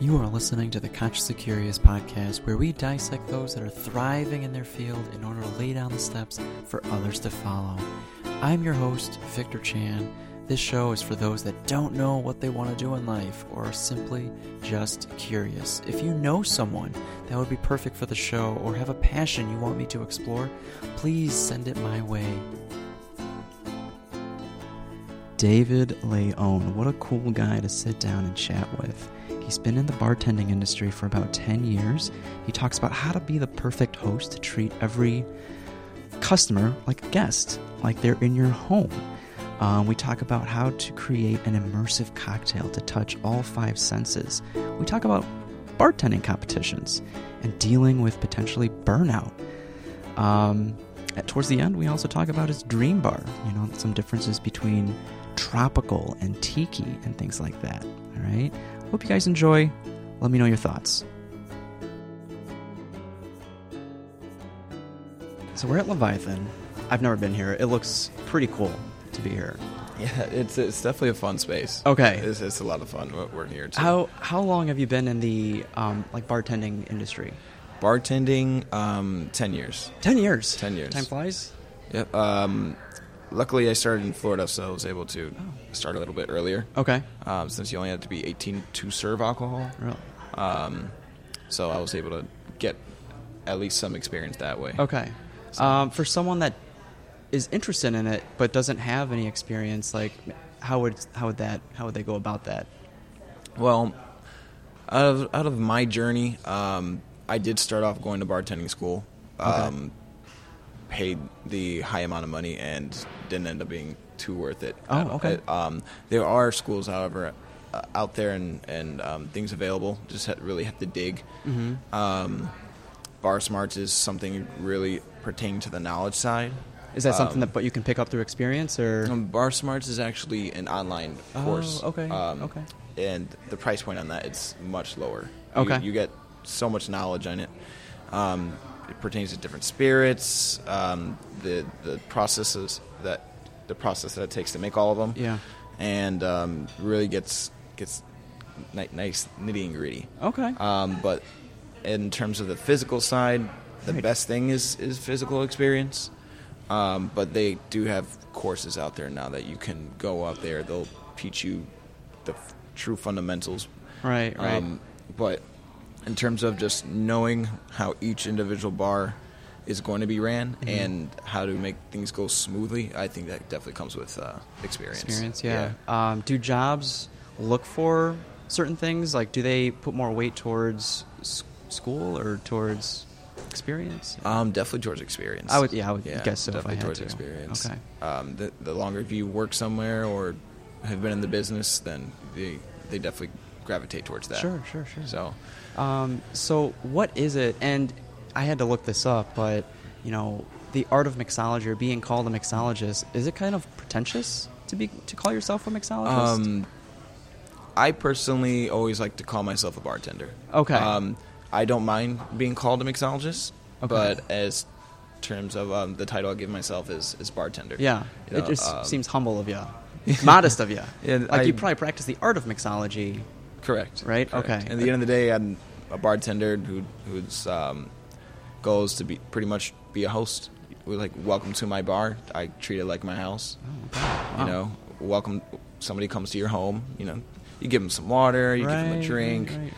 You are listening to the Consciously Curious podcast, where we dissect those that are thriving in their field in order to lay down the steps for others to follow. I'm your host, Victor Chan. This show is for those that don't know what they want to do in life or are simply just curious. If you know someone that would be perfect for the show or have a passion you want me to explore, please send it my way. David Leone, what a cool guy to sit down and chat with. He's been in the bartending industry for about 10 years. He talks about how to be the perfect host to treat every customer like a guest, like they're in your home. Um, we talk about how to create an immersive cocktail to touch all five senses. We talk about bartending competitions and dealing with potentially burnout. Um, at, towards the end, we also talk about his dream bar, you know, some differences between tropical and tiki and things like that. All right. Hope you guys enjoy. Let me know your thoughts. So we're at Leviathan. I've never been here. It looks pretty cool to be here. Yeah, it's it's definitely a fun space. Okay. It's, it's a lot of fun We're here too. How how long have you been in the um, like bartending industry? Bartending, um, ten years. Ten years. Ten years. Time flies. Yep. Um, luckily, I started in Florida, so I was able to start a little bit earlier. Okay. Um, since you only had to be 18 to serve alcohol, Really? um, so I was able to get at least some experience that way. Okay. Um, for someone that is interested in it but doesn't have any experience, like how would how would that how would they go about that? Well, out of out of my journey, um, I did start off going to bartending school. Um, Paid the high amount of money and didn't end up being too worth it. Oh, Uh, okay. Um, there are schools, however, uh, out there and and um, things available. Just ha- really have to dig. Mm-hmm. Um, Bar Smarts is something really pertaining to the knowledge side. Is that something Um, that but you can pick up through experience or? Um, Bar Smarts is actually an online Oh, course. okay, Um, okay. And the price point on that it's much lower. You- Okay. You, get so much knowledge on it. It pertains to different spirits, um, the the processes that the process that it takes to make all of them. Yeah. And um, really gets gets ni- nice nitty and gritty. Okay. Um, but in terms of the physical side, the Right. best thing is is physical experience. Um, but they do have courses out there now that you can go out there. They'll teach you the f- true fundamentals. right. Right. Um, but in terms of just knowing how each individual bar is going to be ran Mm-hmm. and how to make things go smoothly, I think that definitely comes with uh, experience. experience. Yeah. Um, do jobs look for certain things? Like, do they put more weight towards s- school or towards experience? Um, definitely towards experience. I would- yeah, I would guess so if I Definitely towards to. experience. Okay. Um, the, the longer if you work somewhere or have been in the business, then they they definitely gravitate towards that. Sure, sure, sure. So, Um, so what is it? And I had to look this up, but you know, the art of mixology or being called a mixologist is it kind of pretentious to be to call yourself a mixologist? um, I personally always like to call myself a bartender. Okay. Um, I don't mind being called a mixologist, Okay. but as terms of um, the title I give myself is is bartender. yeah, You it just um, seems humble of you, modest of you. Yeah, like I- you probably practice the art of mixology. Correct. Right? Correct. Okay. At the end of the day, I'm a bartender who whose um, goal is to be pretty much be a host. We like welcome to my bar. I treat it like my house. Wow. You know, welcome. Somebody comes to your home. You know, you give them some water. You give them a drink. right, right,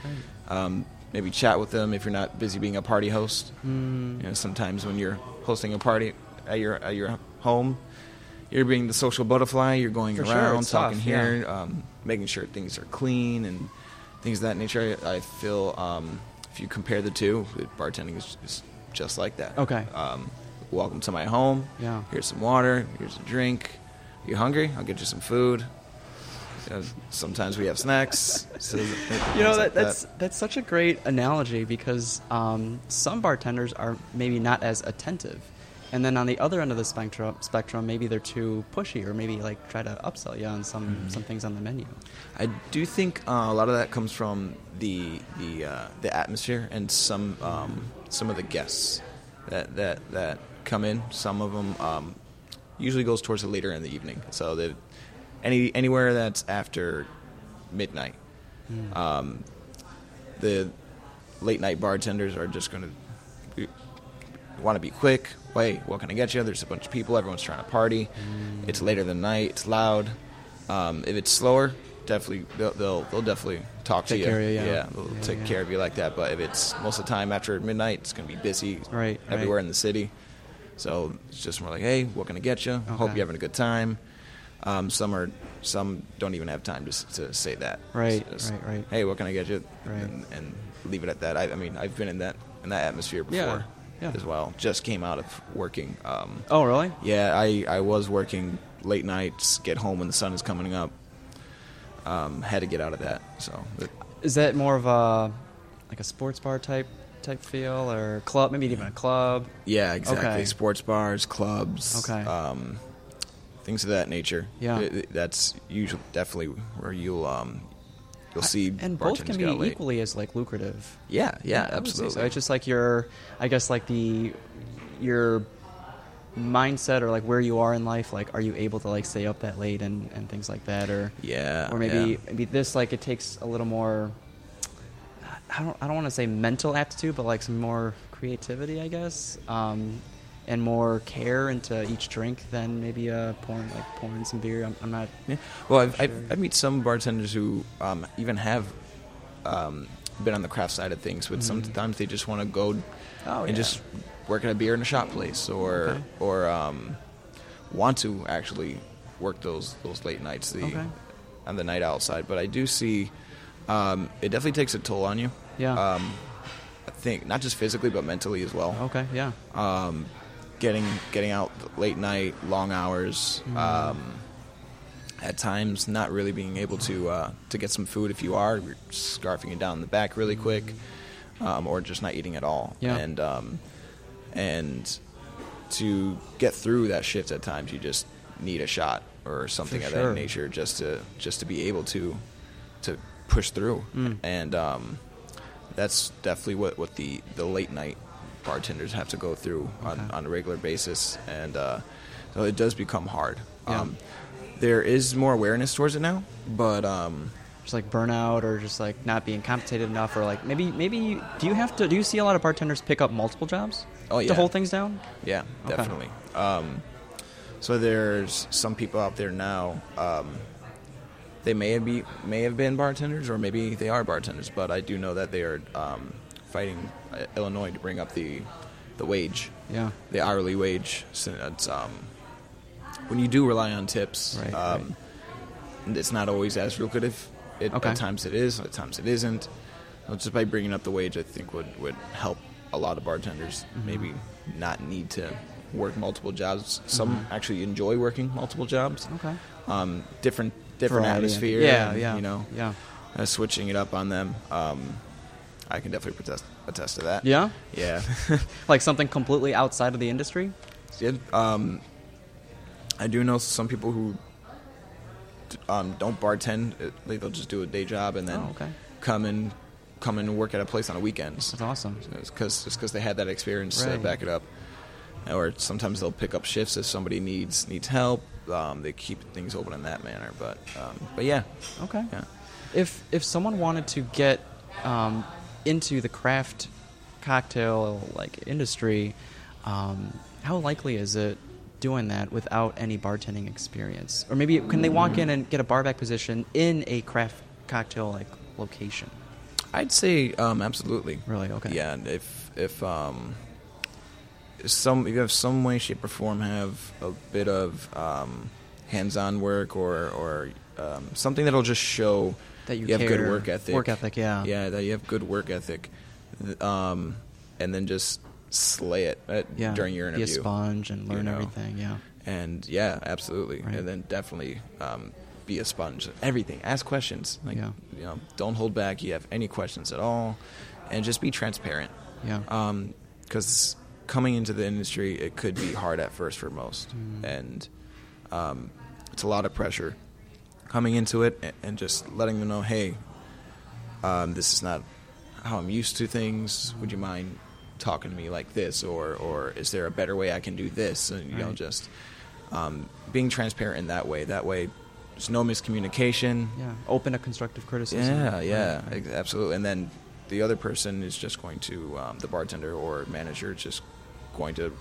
right. Um, maybe chat with them if you're not busy being a party host. Mm. You know, sometimes when you're hosting a party at your at your home, you're being the social butterfly. You're going For around it's talking tough, here, um, making sure things are clean and things of that nature. I, I feel um, if you compare the two, bartending is, is just like that. Okay. Um, welcome to my home. Yeah. Here's some water. Here's a drink. You hungry? I'll get you some food. Uh, sometimes we have snacks. So, you know that, like that's that's such a great analogy because um, some bartenders are maybe not as attentive, and then on the other end of the spectrum, spectrum maybe they're too pushy or maybe like try to upsell you on some Mm-hmm. some things on the menu. I do think uh, a lot of that comes from the the uh, the atmosphere and some um, some of the guests that that that come in. Some of them um, usually goes towards the later in the evening. So they any anywhere that's after midnight. Um, the late night bartenders are just going to want to be quick. Wait, what can I get you? There's a bunch of people. Everyone's trying to party. Mm. It's later than night. It's loud. Um, if it's slower, definitely they'll they'll, they'll definitely talk Take to you. you, yeah. they'll Yeah, take yeah. care of you like that. But if it's most of the time after midnight, it's going to be busy Right, everywhere right. in the city. So it's just more like, hey, what can I get you? Hope you're having a good time. Um, some are some don't even have time just to say that. Right, Just, right, right. Hey, what can I get you? Right. And, and leave it at that. I, I mean, I've been in that in that atmosphere before Yeah, yeah. as well. Just came out of working. Um, Oh, really? yeah, I, I was working late nights, get home when the sun is coming up. Um, had to get out of that. So Is that more of a like a sports bar type type feel or club? Maybe even a club. yeah, exactly. Okay. Sports bars, clubs, Okay. um, things of that nature. Yeah. It- that's usually definitely where you'll um, you'll see and both can be equally as like lucrative. Yeah, yeah, I say absolutely. So it's just like your, I guess like the your mindset or like where you are in life. Like, are you able to like stay up that late and, and things like that, or yeah, or maybe yeah. maybe this like it takes a little more. I don't I don't want to say mental aptitude, but like some more creativity, I guess, um, and more care into each drink than maybe a pouring like pouring some beer. I'm, I'm not. Yeah. Well, I've, Sure. I've, I meet some bartenders who um, even have um, been on the craft side of things, but sometimes they just want to go Mm-hmm. Oh, and yeah. just work at a beer in a shop place, or Okay. or um, want to actually work those those late nights, the Okay. on the night outside. But I do see um, it definitely takes a toll on you. Yeah. Um, I think not just physically but mentally as well Okay. Yeah. um, getting getting out late night, long hours. Um, at times, not really being able to uh, to get some food if you are, you're scarfing it down in the back really quick, um, or just not eating at all. Yeah. And um, and to get through that shift at times, you just need a shot or something For of sure. that nature just to just to be able to to push through. Mm. And um, that's definitely what, what the, the late night bartenders have to go through on, Okay. on a regular basis. And uh, so it does become hard. Yeah. Um, there is more awareness towards it now, but um, just like burnout or just like not being compensated enough or like maybe maybe do you have to do you see a lot of bartenders pick up multiple jobs Oh, to yeah. hold things down yeah, Okay. definitely. Um, so there's some people out there now. Um, they may be may have been bartenders, or maybe they are bartenders. But I do know that they are um, fighting uh, Illinois to bring up the the wage. yeah the hourly wage. So it's um, when you do rely on tips, Right, um, it's not always as lucrative. It, Okay. At times it is, at times it isn't. So just by bringing up the wage, I think would would help a lot of bartenders Mm-hmm. maybe not need to work multiple jobs. Some Mm-hmm. actually enjoy working multiple jobs. okay Um, different different Variety. atmosphere. yeah and, yeah You know, yeah uh, switching it up on them. Um, I can definitely attest, attest to that. yeah Yeah. like something completely outside of the industry Yeah, um, I do know some people who um, don't bartend. uh, Like they'll just do a day job and then Oh, okay. come and come and work at a place on the weekends. that's awesome Because just because they had that experience to back it up. Or sometimes they'll pick up shifts if somebody needs needs help. Um, they keep things open in that manner. But um, but yeah, okay yeah. if if someone wanted to get um, into the craft cocktail like industry um, how likely is it doing that without any bartending experience or maybe can they walk in and get a barback position in a craft cocktail like location I'd say um, absolutely. Really? Okay. Yeah, and if if um, some if you have some way, shape, or form have a bit of um, hands-on work or or um, something that'll just show That you have good work ethic. Work ethic, yeah. Yeah, that you have good work ethic, um, and then just slay it at, yeah during your interview. be a sponge and you learn know. everything yeah And yeah, absolutely. Right. And then definitely um, be a sponge. Everything. Ask questions. Like, Yeah. You know, don't hold back. You have any questions at all, and just be transparent. yeah Because coming into the industry, it could be hard at first for most, Mm. and um, it's a lot of pressure coming into it, and, just letting them know, hey, um, this is not how I'm used to things. Would you mind talking to me like this, or or is there a better way I can do this? And you know, just um, being transparent in that way. That way, there's no miscommunication. yeah open to constructive criticism Yeah, yeah, Right, right. absolutely. And then the other person is just going to um, the bartender or manager is just going to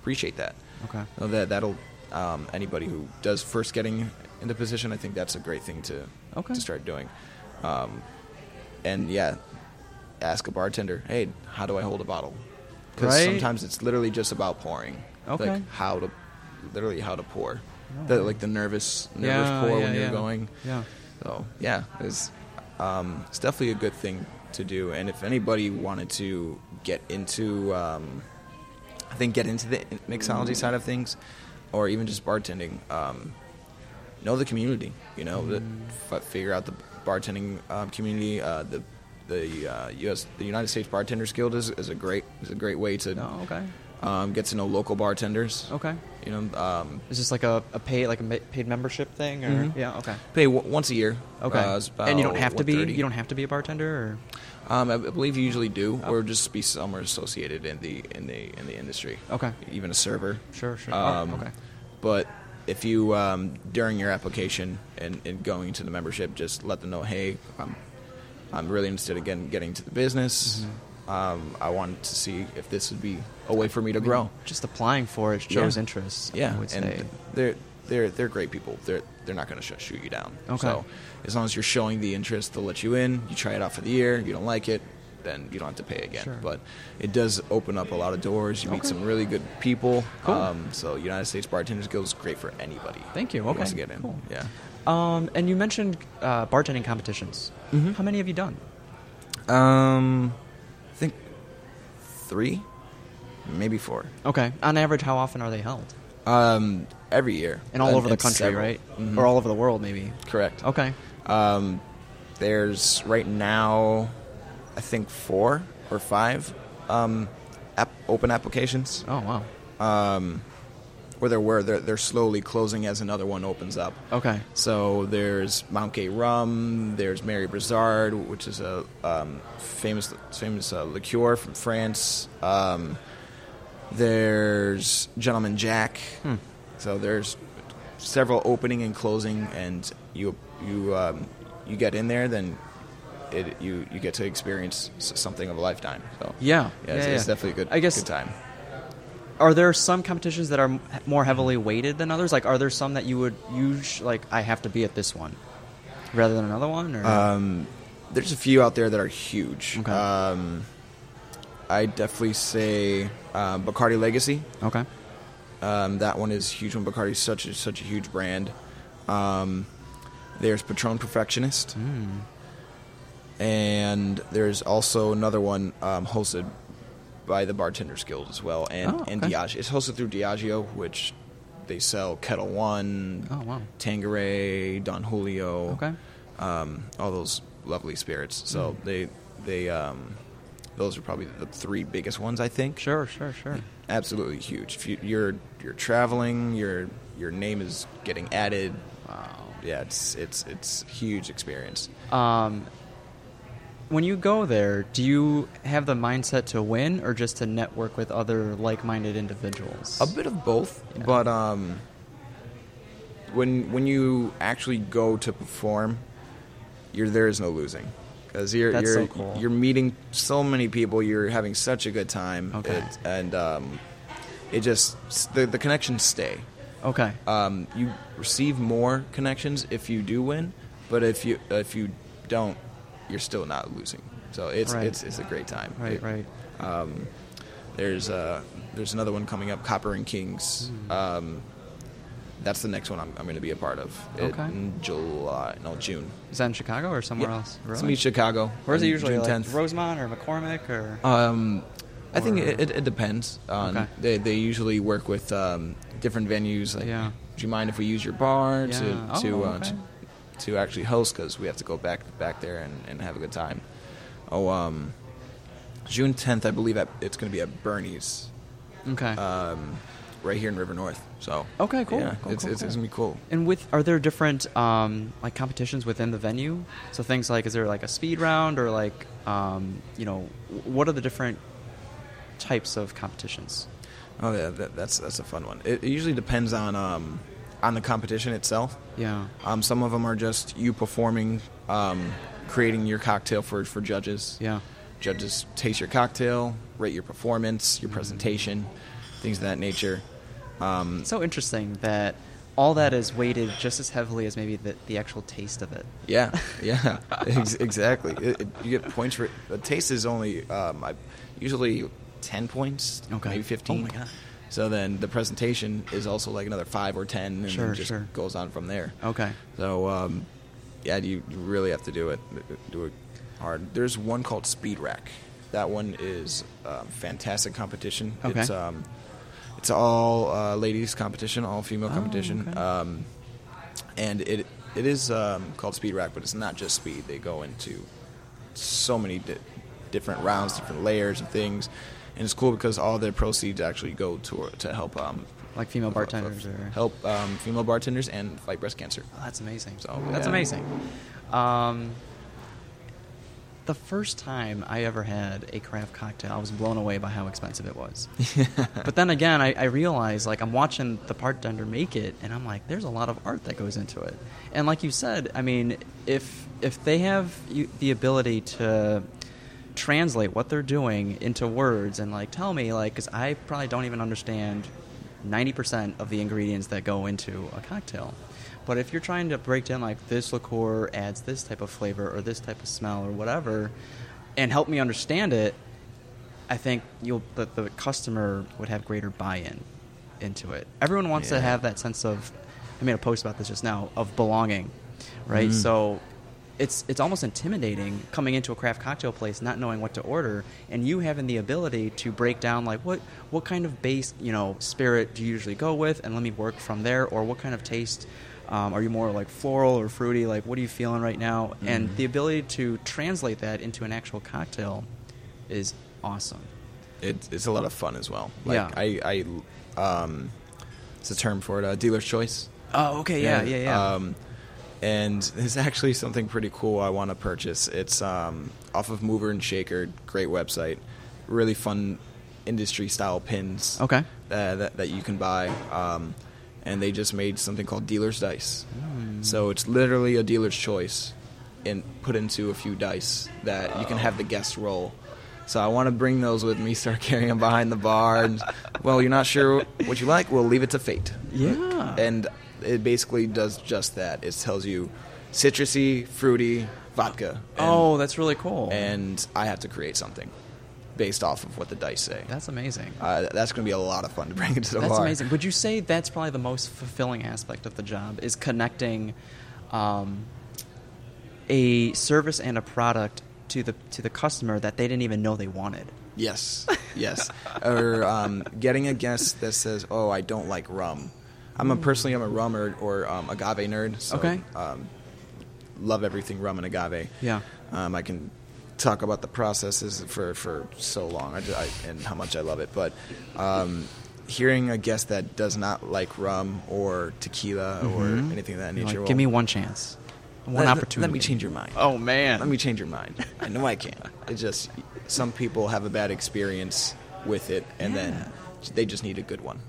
appreciate that. Okay. So that that'll um, anybody who does first getting into position, I think that's a great thing to Okay. to start doing. Um, and yeah, ask a bartender, hey, how do I hold a bottle? Because Right. sometimes it's literally just about pouring. Okay. Like how to, literally how to pour. Oh, The, like the nervous, nervous Yeah, pour yeah, when you're yeah. going. Yeah. So yeah, it's um, it's definitely a good thing to do. And if anybody wanted to get into, um, I think get into the mixology side of things, or even just bartending, um, know the community. You know, the, f- figure out the bartending um, community. Uh, the the uh, U.S. the United States Bartenders Guild is, is a great is a great way to Oh, okay. um, get to know local bartenders. Okay. You know, um, Is this like a, a pay like a ma- paid membership thing or Mhm. yeah? Okay. pay w- once a year. Okay. Uh, and you don't have to be you don't have to be a bartender or Um, I I believe you usually do, Oh. or just be somewhere associated in the in the in the industry. Okay. Even a server. Sure, sure. Um, oh, okay. But if you um, during your application and, and going to the membership, just let them know, hey, I'm I'm really interested in getting, to the business. Mm-hmm. Um, I wanted to see if this would be a way for me to grow. Just applying for it shows Yeah. interest. Yeah, I would and say. they're they're they're great people. They're they're not going to sh- shoot you down. Okay. So as long as you're showing the interest, they'll let you in. You try it out for the year. You don't like it, then you don't have to pay again. Sure. But it does open up a lot of doors. You meet some really good people. Cool. Um, so United States Bartenders Guild is great for anybody. Thank you. Okay. to get in. Cool. Yeah. Um, and you mentioned uh, bartending competitions. Mhm. How many have you done? Um, I think three, maybe four. Okay. On average, how often are they held? Um, every year And all over the country, several. right? Mhm. Or all over the world, maybe. Correct. Okay. Um, there's right now, I think four or five um, app, open applications. Oh wow. Um, or there were. They're, they're slowly closing as another one opens up. Okay. So there's Mount Gay Rum. There's Marie Brizard, which is a um, famous famous uh, liqueur from France. Um, there's Gentleman Jack. Hmm. So there's several opening and closing, and you you um, you get in there, then it, you you get to experience something of a lifetime. So Yeah. yeah, it's, yeah, it's definitely a good I guess good time. are there some competitions that are more heavily weighted than others? Like, are there some that you would use like I have to be at this one rather than another one? Or Um, there's a few out there that are huge. Okay. Um, I definitely say um, Bacardi Legacy. okay. Um, that one is huge. One Bacardi is such a, such a huge brand. Um, there's Patron Perfectionist, Mm. And there's also another one um, hosted by the Bartenders Guild as well, and Oh, and okay. Diageo. It's hosted through Diageo, which they sell Ketel One, Oh wow. Tanqueray, Don Julio. Okay. um, all those lovely spirits. So Mm. they they um, those are probably the three biggest ones I think. Sure. Sure. Sure. Absolutely huge. If you, you're you're traveling, your your name is getting added. Wow. Yeah, it's it's it's a huge experience. Um, when you go there, do you have the mindset to win or just to network with other like-minded individuals? A bit of both, Yeah. but um, when when you actually go to perform, you're there is no losing because you're That's you're so cool. you're meeting so many people. You're having such a good time, Okay. It- and um, it just the the connections stay. Okay. Um, you receive more connections if you do win, but if you if you don't, you're still not losing. So it's Right. it's it's a great time. Right. It- Right. um, there's uh, there's another one coming up, Copper and Kings. Hmm. Um, that's the next one I'm, I'm going to be a part of. Okay. in July, no June. Is that in Chicago or somewhere Yeah. else? It's Really? gonna Chicago. Where's it usually? June Like 10th. Rosemont or McCormick or? Um, I think it, it, it depends. On, Okay. They they usually work with um, different venues. Like, Yeah. do you mind if we use your bar Yeah. to Oh, to, uh, okay. to to actually host? Because we have to go back back there and, and have a good time. Oh, um, June 10th, I believe at, it's going to be at Bernie's. okay. um, right here in River North. So Okay, cool. Yeah, Cool, it's, cool, it's, it's cool. gonna be cool. And with are there different um, like competitions within the venue? So things like is there like a speed round or like um, you know what are the different types of competitions? Oh yeah, that, that's that's a fun one. It, it usually depends on um, on the competition itself. Yeah. Um, some of them are just you performing, um, creating your cocktail for for judges. Yeah. judges taste your cocktail, rate your performance, your presentation, things of that nature. Um, so interesting that all that is weighted just as heavily as maybe the, the actual taste of it. Yeah, yeah, ex- exactly. It, it, you get points for the taste is only um, I, usually ten points, Okay. maybe fifteen. Oh my God. So then the presentation is also like another five or ten, and Sure, just sure. goes on from there. Okay. So um, yeah, you, you really have to do it, do it hard. There's one called Speed Rack. That one is um, fantastic competition. Okay. It's um, it's all uh, ladies competition, all female Oh, competition. okay. Um, and it it is um, called speed rack, but it's not just speed. They go into so many di- different rounds, different layers of things, and it's cool because all the proceeds actually go to to help um, Like female f- bartenders or help um, female bartenders and fight breast cancer. Oh, that's amazing. So, that's yeah. amazing. Um, the first time I ever had a craft cocktail, I was blown away by how expensive it was. but then again, I, I realized like I'm watching the bartender make it, and I'm like, there's a lot of art that goes into it. And like you said, I mean, if if they have you, the ability to translate what they're doing into words and like tell me like because I probably don't even understand 90% of the ingredients that go into a cocktail. But if you're trying to break down like this liqueur adds this type of flavor or this type of smell or whatever, and help me understand it, I think you'll the, the customer would have greater buy-in into it. Everyone wants to have that sense of. I made a post about this just now of belonging, right? Mhm. So it's it's almost intimidating coming into a craft cocktail place not knowing what to order and you having the ability to break down like what what kind of base you know spirit do you usually go with and let me work from there or what kind of taste um, are you more like floral or fruity like what are you feeling right now and Mhm. the ability to translate that into an actual cocktail is awesome it, it's a lot of fun as well. Like Yeah. I, I um, it's a term for it, uh, dealer's choice. oh okay yeah yeah yeah Um, and it's actually something pretty cool I want to purchase. It's um, off of Mover and Shaker, great website, really fun industry style pins. Okay. That, that, that you can buy. Um, and they just made something called dealer's dice. So it's literally a dealer's choice, and put into a few dice that you can have the guests roll. So I want to bring those with me, start carrying them behind the bar. And well, you're not sure what you like. We'll leave it to fate. Yeah. And it basically does just that. It tells you citrusy, fruity, vodka. And, oh that's really cool and I have to create something based off of what the dice say. that's amazing Uh, that's going to be a lot of fun to bring into the bar. That's bar. amazing. Would you say that's probably the most fulfilling aspect of the job is connecting um, a service and a product to the to the customer that they didn't even know they wanted? Yes, yes. or um, getting a guest that says, "Oh, I don't like rum." I'm a personally I'm a rum or, or um, agave nerd. So, Okay. Um, love everything rum and agave. Yeah. Um, I can talk about the processes for, for so long I, I- and how much I love it. But um, hearing a guest that does not like rum or tequila or Mhm. anything of that nature, like, well, Give me one chance, one let- opportunity. Let me change your mind. Oh man. Let me change your mind. I know I can. It just some people have a bad experience with it, and Yeah. then they just need a good one.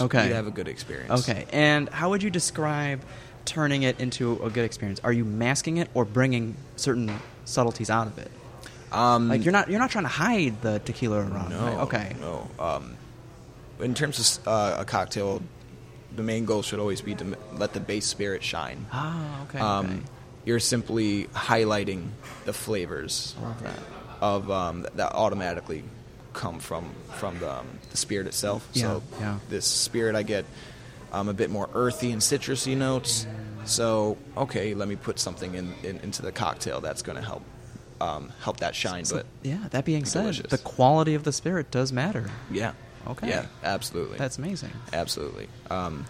Okay. to have a good experience. Okay, and how would you describe turning it into a good experience? Are you masking it or bringing certain subtleties out of it? Um, Like you're not you're not trying to hide the tequila rum. no. right? Okay. No. Um, in terms of uh, a cocktail, the main goal should always be to let the base spirit shine. Ah, okay. Um, okay. You're simply highlighting the flavors I love that. of um, th- that automatically come from from the, um, the spirit itself. Yeah, so yeah. this spirit, I get um, a bit more earthy and citrusy notes. So okay, let me put something in, in into the cocktail that's going to help um, help that shine. So, but yeah, that being said, delicious. the quality of the spirit does matter. yeah, Okay. yeah, absolutely, That's amazing. absolutely. Um,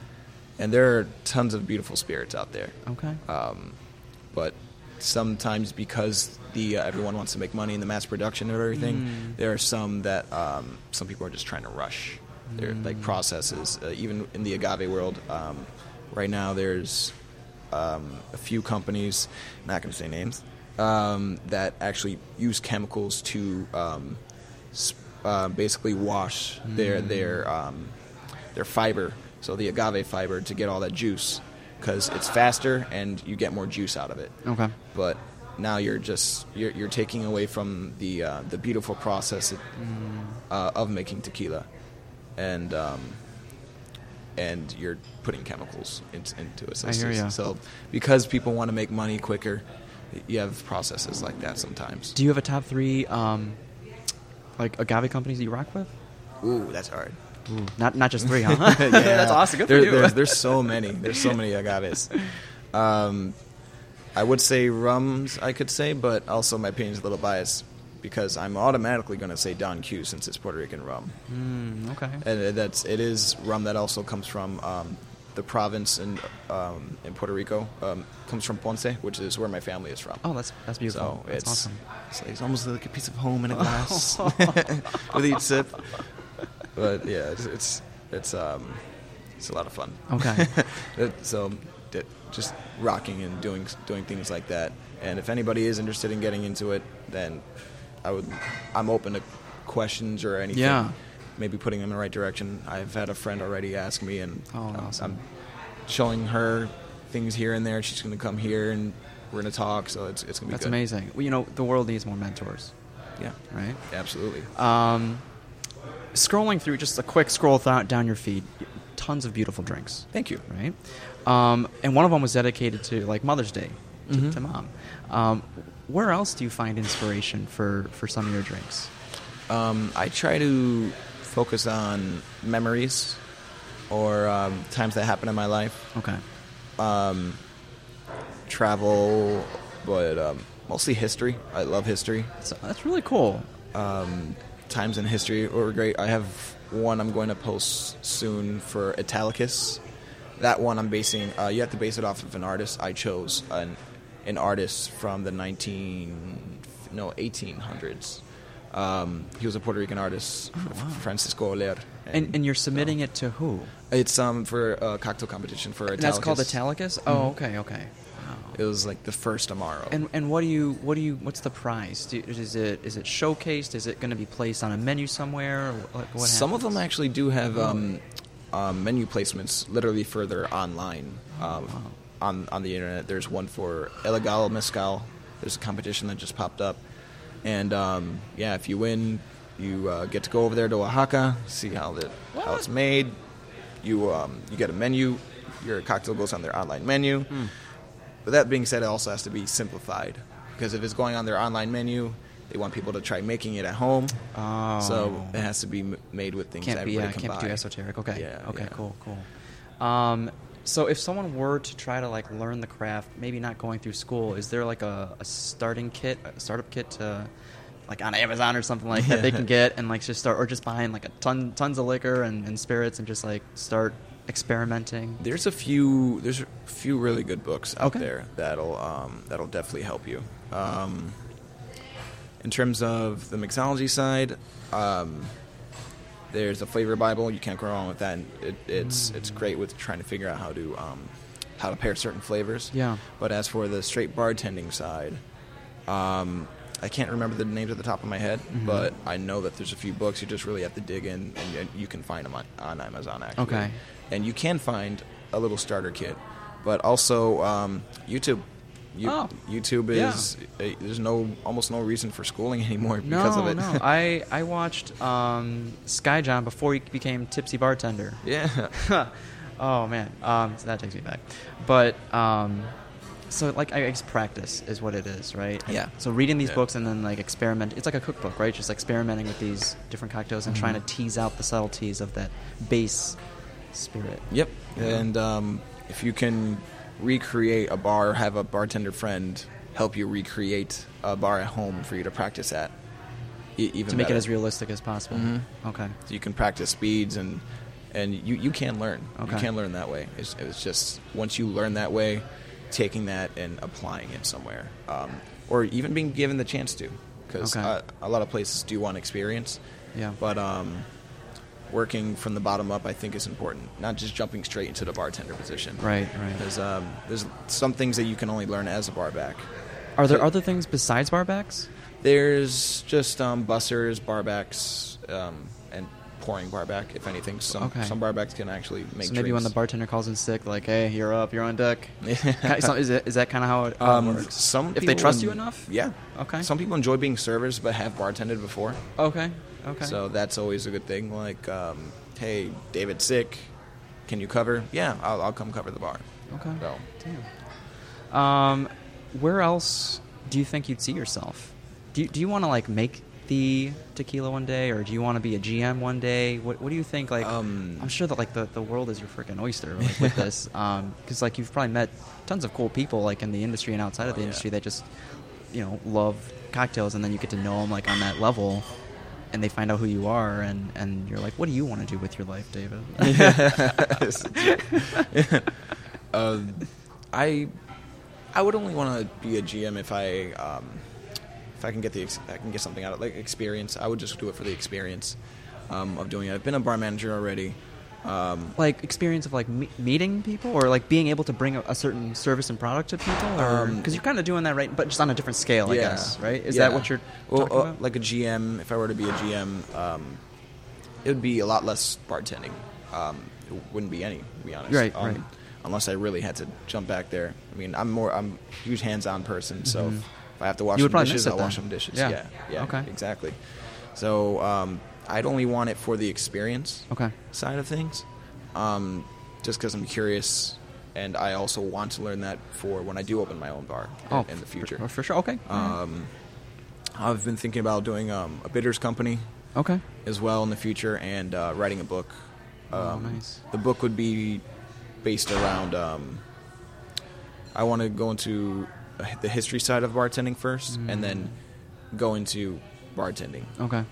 and there are tons of beautiful spirits out there. Okay. Um, but sometimes because the uh, everyone wants to make money in the mass production of everything, Mm. there are some that um, some people are just trying to rush. They're Mm. like processes. Uh, even in the agave world, um, right now there's um, a few companies, not going to say names, um, that actually use chemicals to um, sp- uh, basically wash their Mm. their um, their fiber, so the agave fiber, to get all that juice, because it's faster and you get more juice out of it. Okay. But now you're just you're, you're taking away from the uh, the beautiful process Mm. uh, of making tequila, and um, and you're putting chemicals into, into it. I hear ya. So because people want to make money quicker, you have processes like that sometimes. Do you have a top three, um, like agave companies that you rock with? Ooh, that's hard. Ooh, not not just three, huh? Yeah. That's awesome. Good There- for you. There's, there's so many. There's so many agaves. Um, I would say rums, I could say, but also my opinion's a little biased because I'm automatically going to say Don Q since it's Puerto Rican rum, Mm, okay. and uh, that's it is rum that also comes from um, the province in um, in Puerto Rico. Um, comes from Ponce, which is where my family is from. Oh, that's that's beautiful. So that's it's, awesome. it's, it's almost like a piece of home in a glass with each sip. But yeah, it's it's it's, um, it's a lot of fun. Okay. So just rocking and doing doing things like that. And if anybody is interested in getting into it, then I would I'm open to questions or anything. Yeah. Maybe putting them in the right direction. I've had a friend already ask me, and Oh, I'm- awesome. I'm showing her things here and there. She's going to come here and we're going to talk. So it's it's going to be That's good. amazing. Well, you know, the world needs more mentors, Yeah, right? absolutely. Um, scrolling through just a quick scroll th- down your feed, tons of beautiful drinks, Thank you. right? Um, and one of them was dedicated to like Mother's Day to, Mhm. to mom. Um, where else do you find inspiration for for some of your drinks? Um, I try to focus on memories or um, times that happen in my life. Okay. Um, travel, but um, mostly history. I love history. So that's really cool. Um, times in history were great. I have one I'm going to post soon for Italicus. That one I'm basing. Uh, you have to base it off of an artist. I chose an an artist from the 19 no 1800s. Um, he was a Puerto Rican artist, Oh, wow. Francisco Oller. And, and you're submitting it to who? It's um for a cocktail competition for Italicus. And that's called Italicus. Oh, okay, okay. It was like the first Amaro. And and what do you what do you what's the prize? Do, is it is it showcased? Is it going to be placed on a menu somewhere? What, what Some of them actually do have um, um, menu placements literally further online um, Wow. on on the internet. There's one for Ilegal Mezcal. There's a competition that just popped up, and um, yeah, if you win, you uh, get to go over there to Oaxaca, see how the how it's made. You um, you get a menu. Your cocktail goes on their online menu. Hmm. But that being said, it also has to be simplified because if it's going on their online menu, they want people to try making it at home. Oh. So it has to be m- made with things can't that be yeah, everybody can can't be buy. too esoteric. Okay. Yeah, okay. yeah. Cool. Cool. Um, so if someone were to try to like learn the craft, maybe not going through school, is there like a, a starting kit, a startup kit to like on Amazon or something like that they can get and like just start or just buying like a ton tons of liquor and, and spirits and just like start experimenting. There's a few. There's a few really good books out Okay. there that'll um, that'll definitely help you. Um, in terms of the mixology side, um, there's a flavor Bible. You can't go wrong with that. It, it's it's great with trying to figure out how to um, how to pair certain flavors. Yeah. But as for the straight bartending side, um, I can't remember the names at the top of my head, Mm-hmm. but I know that there's a few books. You just really have to dig in, and you, can find them on, on Amazon. Actually, Okay. And you can find a little starter kit, but also um, YouTube. You, Oh. YouTube is uh, there's no almost no reason for schooling anymore No, because of it. no. I I watched um, Skyy John before he became tipsy bartender. yeah. oh man, um, so that takes me back. But um, so like I guess practice is what it is, right? And Yeah. So reading these Yeah. books and then like experiment. It's like a cookbook, right? Just experimenting with these different cocktails and trying to Mm-hmm. tease out the subtleties of that base spirit. Yep. Yeah. And um, if you can recreate a bar, have a bartender friend help you recreate a bar at home for you to practice at, e- even to make better. it as realistic as possible. Mhm. Okay. So you can practice speeds and and you, you can learn. Okay. You can learn that way. It's, it's just once you learn that way, taking that and applying it somewhere, um, or even being given the chance to, because Okay. uh, a lot of places do want experience. Yeah. But um, working from the bottom up, I think, is important. Not just jumping straight into the bartender position. Right. Right. There's um, there's some things that you can only learn as a barback. Are there So- other things besides barbacks? There's just um, bussers, barbacks, um, pouring bar back. If anything, some Okay. some bar backs can actually make. so maybe when the bartender calls in sick, like, "Hey, you're up, you're on deck." Is, it, is that kind of how it, um, works? some if they trust en- you enough. yeah. Okay. Some people enjoy being servers, but have bartended before. Okay. Okay. So that's always a good thing. Like, um, hey, David's sick. Can you cover? Yeah, I'll, I'll come cover the bar. okay. So, Damn. Um, where else do you think you'd see yourself? Do you, do you want to like make the tequila one day, or do you want to be a GM one day? What What do you think? Like, Um, I'm sure that like the, the world is your freaking oyster like, with this, because like you've probably met tons of cool people like in the industry and outside of the Oh, yeah. industry that just you know love cocktails, and then you get to know them like on that level. And they find out who you are, and, and you're like, what do you want to do with your life, David? uh, I I would only want to be a GM if I um, if I can get the ex- I can get something out of like experience. I would just do it for the experience um, of doing it. I've been a bar manager already. Um, like experience of like me- meeting people or like being able to bring a, a certain service and product to people or Um, because you're kind of doing that right but just on a different scale i yeah. guess right is Yeah. that what you're well, talking uh, about Like a GM, if I were to be a GM, um, it would be a lot less bartending. Um, it wouldn't be any, to be honest. Right, um, right. Unless I really had to jump back there. I mean, I'm more I'm a huge hands-on person, so Mhm. if, if I have to wash You some dishes, I'll wash some dishes. Yeah. Yeah, yeah, Okay. exactly. So um, I'd only want it for the experience okay side of things, um, just because I'm curious, and I also want to learn that for when I do open my own bar oh in, in the future. for, for sure okay Um, I've been thinking about doing um, a bitters company okay as well in the future and uh, writing a book. Oh, Um, nice. The book would be based around. Um, I want to go into the history side of bartending first, and mm. then go into bartending. okay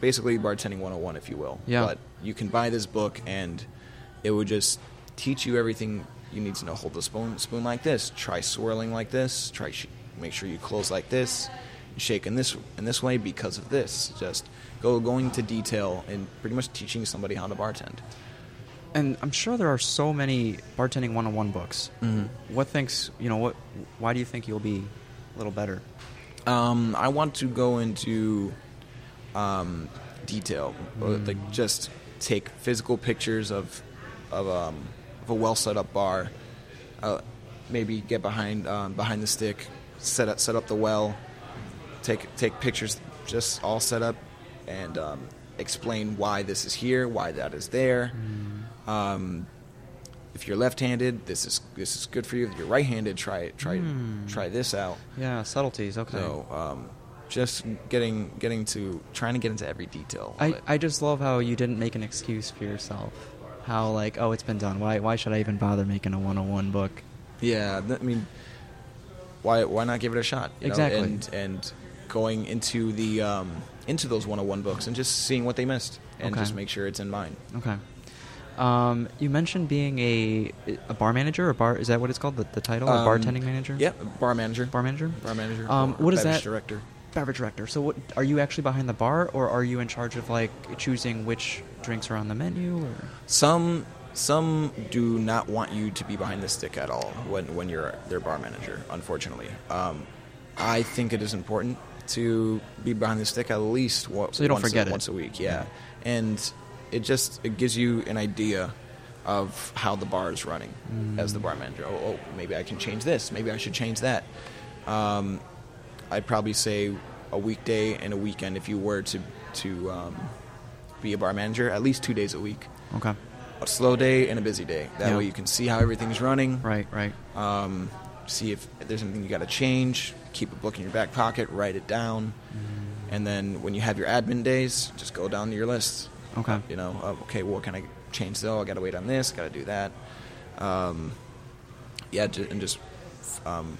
Basically, bartending 101, if you will. Yeah. But you can buy this book, and it would just teach you everything you need to know. Hold the spoon, spoon like this. Try swirling like this. Try sh- make sure you close like this. Shake in this in this way because of this. Just go going into detail and pretty much teaching somebody how to bartend. And i'm sure there are so many bartending 101 books Mhm. what thinks you know what why do you think you'll be a little better Um, I want to go into um, detail, Mm. like just take physical pictures of of, um, of a well set up bar. Uh, maybe get behind um, behind the stick, set up set up the well, take take pictures, just all set up, and um, explain why this is here, why that is there. Um, if you're left-handed, this is this is good for you. If you're right-handed, try it. try Hmm. try this out. yeah subtleties okay So um, just getting getting to trying to get into every detail. I. I just love how you didn't make an excuse for yourself. How like, oh, it's been done. Why why should I even bother making a 101 book? yeah, th- I mean, why why not give it a shot? you know? Exactly. And and going into the um, into those 101 books and just seeing what they missed and Okay. just make sure it's in mind. Okay. Um, you mentioned being a a bar manager or bar is that what it's called the, the title Um, bartending manager? Yeah, bar manager. Bar manager. Bar manager. Um, what is beverage that? Director. Beverage director. So what are you actually behind the bar or are you in charge of like choosing which drinks are on the menu or? Some some do not want you to be behind the stick at all when when you're their bar manager. Unfortunately, um, I think it is important to be behind the stick at least wa- So you don't once forget a, it. once a week. Yeah, and it just it gives you an idea of how the bar is running as the bar manager. Oh, oh, maybe I can change this. Maybe I should change that. Um, I'd probably say a weekday and a weekend if you were to to um, be a bar manager, at least two days a week Okay. a slow day and a busy day. That way you can see how everything's running. Right. Right. Um, see if there's anything you got to change. Keep a book in your back pocket. Write it down. And then when you have your admin days, just go down to your list. Okay. You know, of, okay, what can I change though? I got to wait on this. Got to do that. Um, yeah, and just um,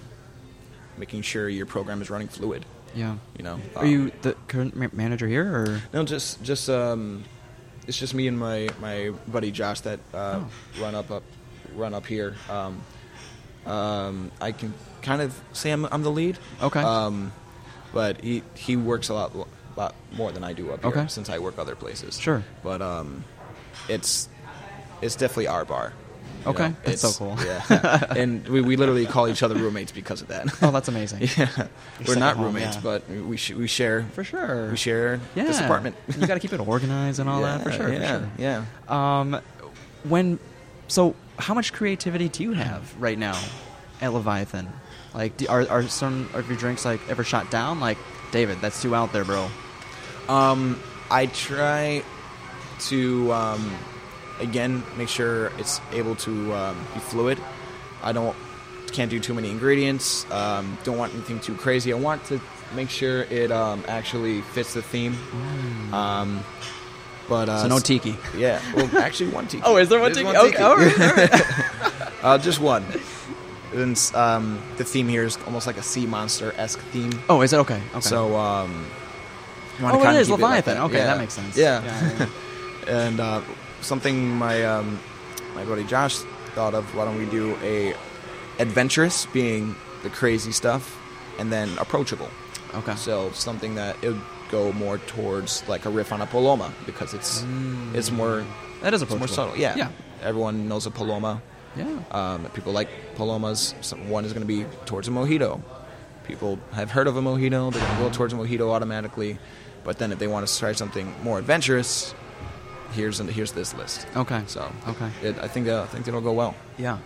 making sure your program is running fluid. Yeah. You know, Are Um, you the current ma- manager here or? No, just just um, it's just me and my my buddy Josh that uh, Oh. run up up run up here. Um, um, I can kind of say I'm I'm the lead. Okay. Um, but he he works a lot lot more than I do up here Okay. since I work other places. Sure. But um, it's it's definitely our bar. Okay, know, that's so cool. Yeah, and we, we literally call each other roommates because of that. Oh, that's amazing. yeah, we're not home, roommates, yeah. but we sh- we share For sure. we share yeah. this apartment. you got to keep it organized and all that. For sure. Yeah, For yeah. Um, when so how much creativity do you have right now at Leviathan? Like, do, are are some of your drinks like ever shot down? Like, David, that's too out there, bro. Um, I try to um, again make sure it's able to um, be fluid. I don't can't do too many ingredients. Um, don't want anything too crazy. I want to make sure it um, actually fits the theme. Um, but uh, So no tiki. Yeah, well, actually one tiki. Oh, is there one There's tiki? Okay, all right, all right. uh, just one. And um, the theme here is almost like a sea monster esque theme. Oh, is it okay? Okay. So, um, oh, it is like Leviathan. that. okay, Yeah. that makes sense. Yeah. yeah, yeah. and uh, something my um, my buddy Josh thought of. Why don't we do a adventurous, being the crazy stuff, and then approachable. Okay. So something that it would go more towards like a riff on a paloma because it's it's more that is it's more approachable. subtle. Yeah. Yeah. Everyone knows a paloma. Yeah. Um, people like palomas. Some, one is going to be towards a mojito. People have heard of a mojito. They're going to go towards a mojito automatically. But then if they want to try something more adventurous, here's here's this list. Okay. So Okay. it, I think that, I think it'll go well. Yeah.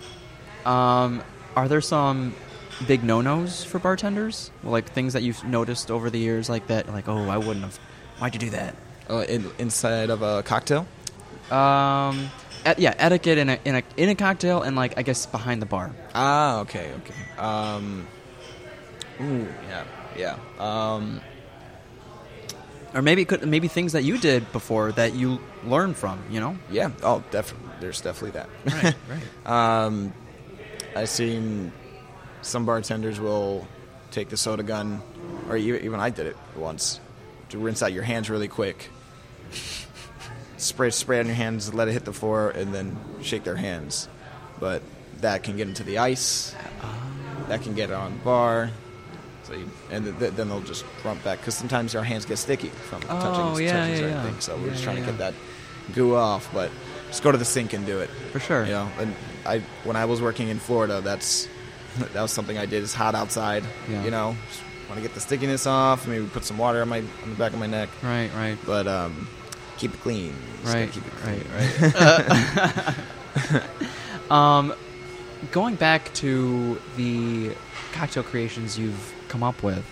Um, are there some big no-nos for bartenders? Like things that you've noticed over the years, like that, like oh, I wouldn't have. Why'd you do that? Uh, in, inside of a cocktail. Um, et- yeah, etiquette in a in a in a cocktail, and like I guess behind the bar. Ah, okay, okay. Um, ooh, yeah, yeah. Um, Or maybe could maybe things that you did before that you learned from. You know. yeah. Oh, definitely. There's definitely that. Right. Right. Um, I've seen some bartenders will take the soda gun, or even, even I did it once, to rinse out your hands really quick. Spray spray on your hands, let it hit the floor, and then shake their hands. But that can get into the ice. That can get on bar. And th- th- then they'll just rump back because sometimes our hands get sticky from Oh, touching, yeah, touching yeah, certain yeah. things. So we're just trying to get that goo off. But just go to the sink and do it. For sure. You know, and I when I was working in Florida, that's that was something I did. It's hot outside. You know, want to get the stickiness off. Maybe put some water on my on the back of my neck. Right. Right. But um, keep it clean. Just Right, Keep it clean. right, right. um, going back to the cocktail creations you've come up with,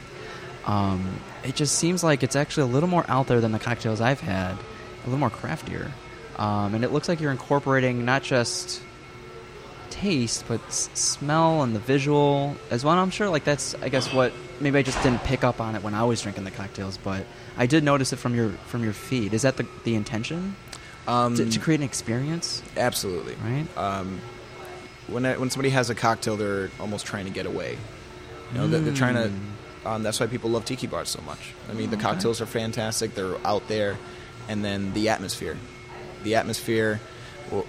um, it just seems like it's actually a little more out there than the cocktails I've had, a little more craftier, um, and it looks like you're incorporating not just taste but s- smell and the visual as well. And I'm sure like that's I guess what maybe I just didn't pick up on it when I was drinking the cocktails, but I did notice it from your from your feed. Is that the the intention? Um, to, to create an experience, absolutely. right? Um, when I, when somebody has a cocktail, they're almost trying to get away. You know, they're, they're trying to. Um, that's why people love tiki bars so much. I mean, the Okay. cocktails are fantastic. They're out there, and then the atmosphere. The atmosphere well,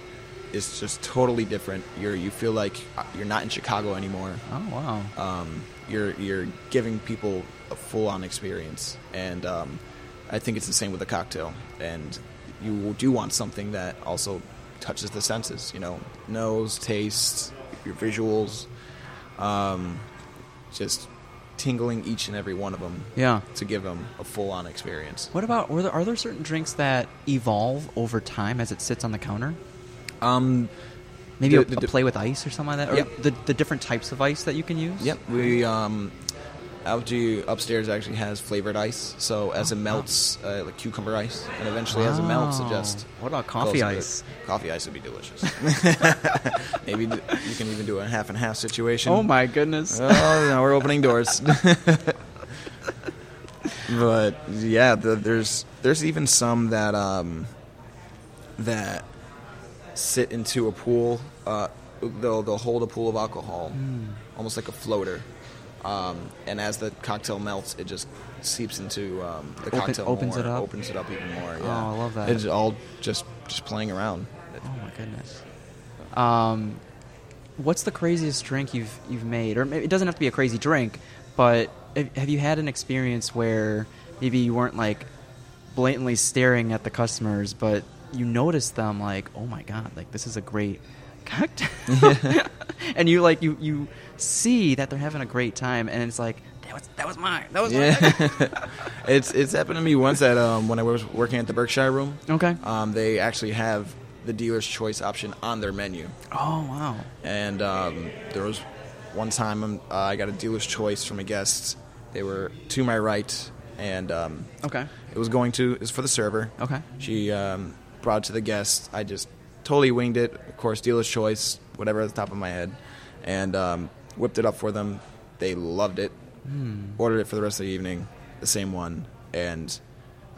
is just totally different. You're you feel like uh, you're not in Chicago anymore. Oh wow! Um, you're you're giving people a full on experience, and um, I think it's the same with a cocktail. And you do want something that also touches the senses. You know, nose, taste, your visuals, um, just tingling each and every one of them yeah. to give them a full on experience. What about were there, are there certain drinks that evolve over time as it sits on the counter? Um, Maybe The- a, the a play with ice or something like that. Or Yep. the the different types of ice that you can use. Yep, we um, Algae upstairs actually has flavored ice. So as it melts, uh, like cucumber ice, and eventually as it melts, it just What about goes coffee into- ice? Coffee ice would be delicious. Maybe th- you can even do a half and half situation. Oh my goodness! Oh, now we're opening doors. but yeah, the, there's there's even some that um, that sit into a pool. Uh, they'll they'll hold a pool of alcohol, Hmm. almost like a floater. Um, and as the cocktail melts, it just seeps into um, the Open- cocktail. opens more, it up? Opens it up even more. Oh, I love that. It's all just just playing around. Oh my goodness. Um, what's the craziest drink you've you've made? Or maybe, it doesn't have to be a crazy drink, but have, have you had an experience where maybe you weren't like blatantly staring at the customers, but you noticed them like, oh my god, like this is a great and you like you you see that they're having a great time, and it's like that was that was mine. That was mine. Yeah, it's it's happened to me once at um, when I was working at the Berkshire Room. Okay. Um, they actually have the dealer's choice option on their menu, Oh wow. and um, there was one time um, uh, I got a dealer's choice from a guest. They were to my right, and um, Okay. it was going to is for the server. Okay. She um, brought it to the guest. I just totally winged it. Of course, dealer's choice, whatever at the top of my head, and um, whipped it up for them. They loved it. Ordered it for the rest of the evening, the same one, and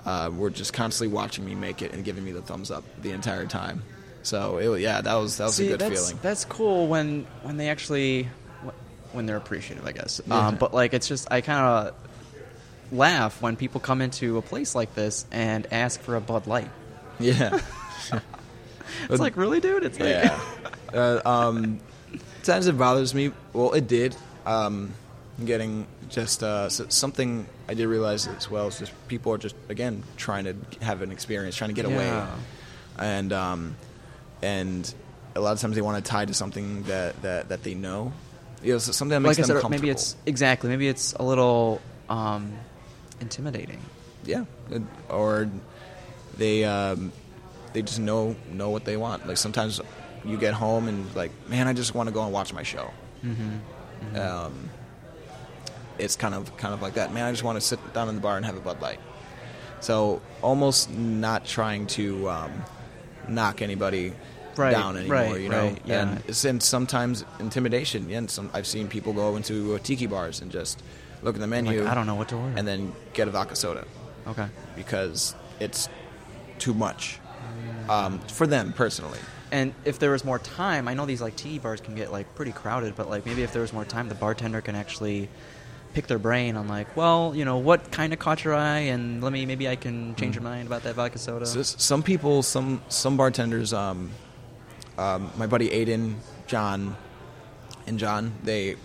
uh, were just constantly watching me make it and giving me the thumbs up the entire time. So it, yeah, that was that was See, a good that's, feeling. That's cool when when they actually when they're appreciative, I guess. Yeah. Um, but like, it's just I kind of laugh when people come into a place like this and ask for a Bud Light. Yeah, It's like, really, dude? It's like, yeah. uh, um, sometimes it bothers me. Well, it did. Um, getting just uh, something I did realize as well is just people are just again trying to have an experience, trying to get away, and um, and a lot of times they want to tie to something that, that, that they know. You know, so something that makes like I them said, comfortable. maybe it's exactly. Maybe it's a little um, intimidating. yeah, or they um, they just know know what they want. Like sometimes you get home and like, man, I just want to go and watch my show. Mm-hmm. Um, it's kind of kind of like that. Man, I just want to sit down in the bar and have a Bud Light. So almost not trying to um, knock anybody Right, down anymore. right, you know, right, yeah. and sometimes intimidation. Yeah, and some I've seen people go into uh, tiki bars and just look at the Like, menu. I don't know what to order. and then get a vodka soda okay. because it's too much um, for them personally. And if there was more time, I know these like tea bars can get like pretty crowded, but like maybe if there was more time, the bartender can actually pick their brain on like, well, you know, what kind of caught your eye, and let me maybe I can change your mind about that vodka soda. So some people, some some bartenders, um, um, my buddy Aiden, John, and John, they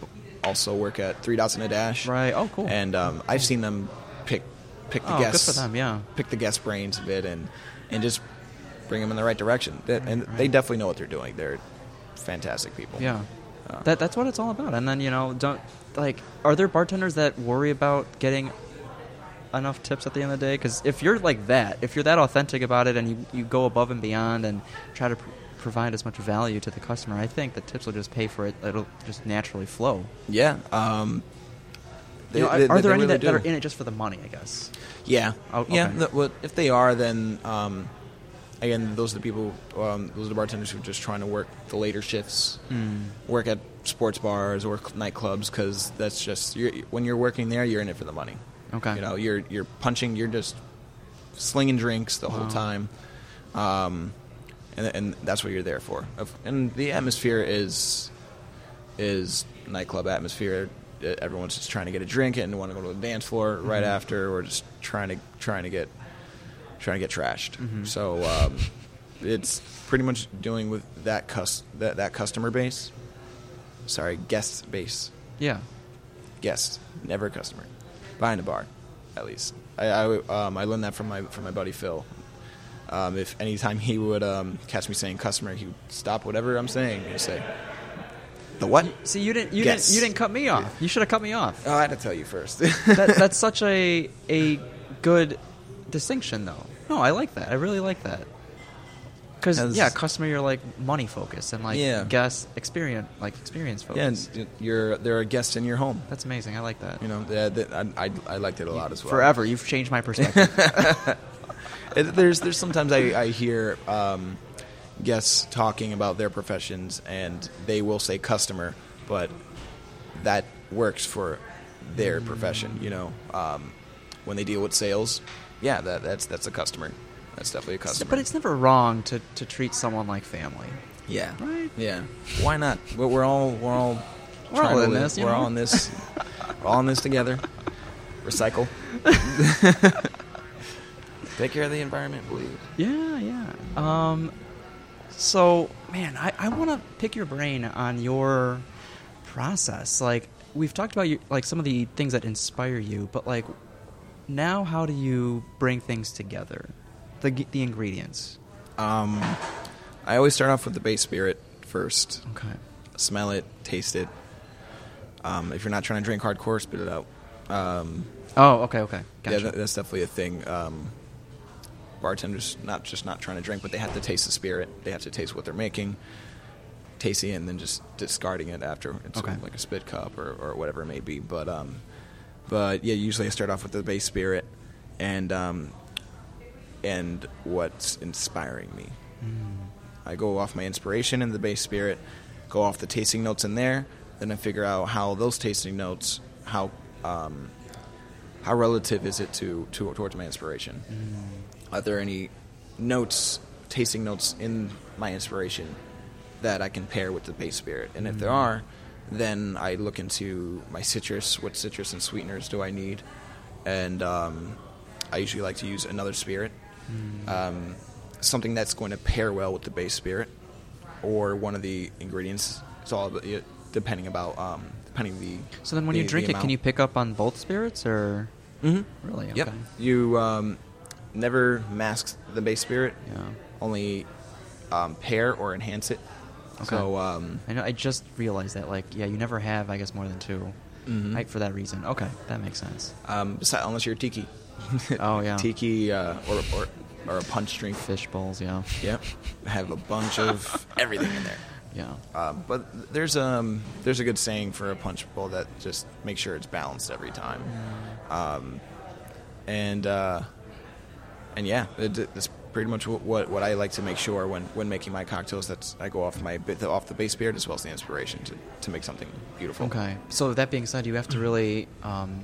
also work at Three Dots and a Dash. Right. Oh, cool. And um, I've seen them pick pick the Oh, good guests, for them, yeah. pick the guest brains a bit, and and just bring them in the right direction. That, and Right, they definitely know what they're doing. They're fantastic people. Yeah. Uh, That that's what it's all about. And then, you know, don't like are there bartenders that worry about getting enough tips at the end of the day cuz if you're like that, if you're that authentic about it and you you go above and beyond and try to pr- provide as much value to the customer, I think the tips will just pay for it. It'll just naturally flow. Yeah. Um, they- You know, are- they- there they any really that, that are in it just for the money, I guess? Yeah. Oh, Yeah. okay. th- well, if they are, then um, again, those are the people. Um, those are the bartenders who are just trying to work the later shifts, work at sports bars or nightclubs, because that's just you're, when you're working there, you're in it for the money. Okay. You know, you're you're punching, you're just slinging drinks the whole time, um, and and that's what you're there for. And the atmosphere is is nightclub atmosphere. Everyone's just trying to get a drink and want to go to the dance floor right Mm-hmm. after, or just trying to trying to get trying to get trashed. Mhm. So um, it's pretty much dealing with that cus- that that customer base. Sorry, guest base. Yeah. Guest, never customer. Behind a bar, at least. I I, um, I learned that from my from my buddy Phil. Um, if anytime he would um, catch me saying customer, he would stop whatever I'm saying and say, "The what?" See, you didn't you Guess. didn't you didn't cut me off. You should have cut me off. Oh, I had to tell you first. that, that's such a a good distinction, though. No, I like that. I really like that. Because yeah, customer, you're like money focused, and like Yeah. guest experience, like experience yeah, focused. and you're they're a guest in your home. That's amazing. I like that. You know, that, that, I, I I liked it a lot as well. Forever, you've changed my perspective. It- there's there's sometimes I, I hear um, guests talking about their professions and they will say customer, but that works for their profession. You know, um, when they deal with sales, yeah, that that's that's a customer. That's definitely a customer. but it's never wrong to, to treat someone like family. yeah, Right? yeah. Why not? We're, we're all we're all We're all in this, We're know? all in this. we're all in this together. Recycle. Take care of the environment, please. Yeah, yeah. Um, so, man, I, I want to pick your brain on your process. Like, we've talked about your, like some of the things that inspire you, but like, now how do you bring things together? The the ingredients. Um, I always start off with the base spirit first. Okay. Smell it, taste it. Um, if you're not trying to drink hardcore, spit it out. Um, Oh, okay, okay. Yeah, that, that's definitely a thing. Um, bartenders not just not trying to drink, but they have to taste the spirit. They have to taste what they're making, tasting it, and then just discarding it after into Okay. like a spit cup or, or whatever it may be. But um, but yeah, usually I start off with the base spirit, and um, and what's inspiring me. I go off my inspiration in the base spirit, go off the tasting notes in there, then I figure out how those tasting notes, how um, how relative is it to, to towards my inspiration? Are there any notes, tasting notes in my inspiration that I can pair with the base spirit? And if there are, then I look into my citrus. What citrus and sweeteners do I need? And um, I usually like to use another spirit, um, something that's going to pair well with the base spirit, or one of the ingredients. It's all depending about um, depending the. So then, when the- you drink it, can you pick up on both spirits, or Mm-hmm. really? Yep. Okay. You um, never mask the base spirit. Yeah. Only um, pair or enhance it. Okay. So um, I know. I just realized that. Like, yeah, you never have, I guess, more than 2 Mhm. Right, for that reason. Okay, that makes sense. um, unless you're tiki. Oh, yeah. Tiki uh, or, or or a punch drink. Fish bowls, yeah. Yep. Have a bunch of everything in there. Yeah. Um, but there's um there's a good saying for a punch bowl that just make sure it's balanced every time. Um, and uh, and yeah, it, pretty much what, what what I like to make sure when, when making my cocktails. That's I go off my bit off the base spirit as well as the inspiration to, to make something beautiful. Okay. So that being said, you have to really um,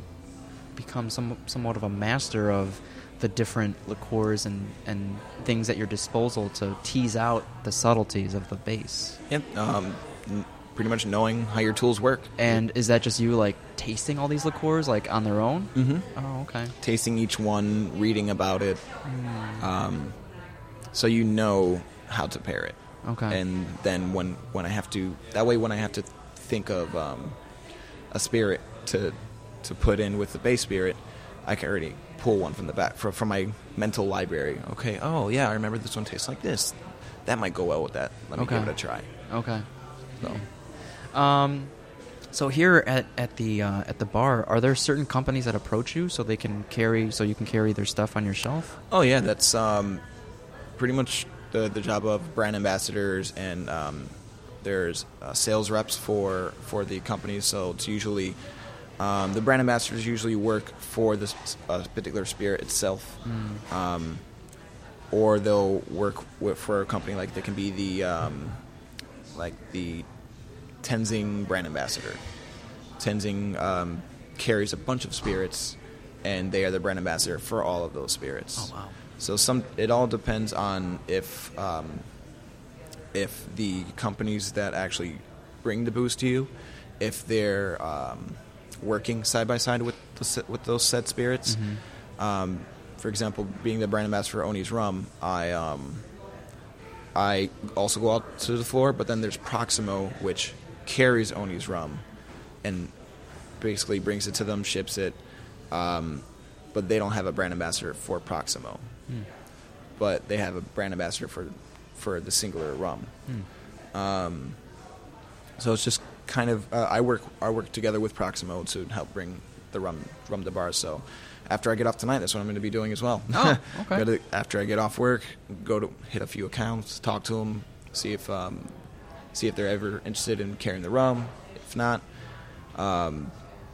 become some somewhat of a master of the different liqueurs and, and things at your disposal to tease out the subtleties of the base. Yep. Um, n- pretty much knowing how your tools work And is that just you like tasting all these liqueurs like on their own? Mm-hmm. Oh, okay. tasting each one, reading about it, um, so you know how to pair it. Okay. And then when when I have to, that way when I have to think of um, a spirit to to put in with the base spirit, I can already pull one from the back from, from my mental library. Okay. Oh yeah, I remember this one tastes like this. That might go well with that. Let me Okay. give it a try. Okay. So. Um, so here at, at the uh, at the bar, are there certain companies that approach you so they can carry so you can carry their stuff on your shelf? Oh yeah, that's um, pretty much the the job of brand ambassadors and um, there's uh, sales reps for for the companies. So it's usually um, the brand ambassadors usually work for this uh, particular spirit itself, um, or they'll work with, for a company like they can be the um, like the Tenzing brand ambassador. Tenzing um, carries a bunch of spirits, and they are the brand ambassador for all of those spirits. Oh, wow. So some it all depends on if um, if the companies that actually bring the booze to you, if they're um, working side by side with the, with those said spirits. Um, for example, being the brand ambassador for Owney's Rum, I um, I also go out to the floor, but then there's Proximo, which carries Owney's rum and basically brings it to them, ships it. Um, but they don't have a brand ambassador for Proximo. But they have a brand ambassador for for the singular rum. Um, so it's just kind of uh, I work I work together with Proximo to help bring the rum rum to bars. So after I get off tonight, that's what I'm going to be doing as well. Oh, okay. After I get off work, go to hit a few accounts, talk to them, see if um, see if they're ever interested in carrying the rum. If not, um,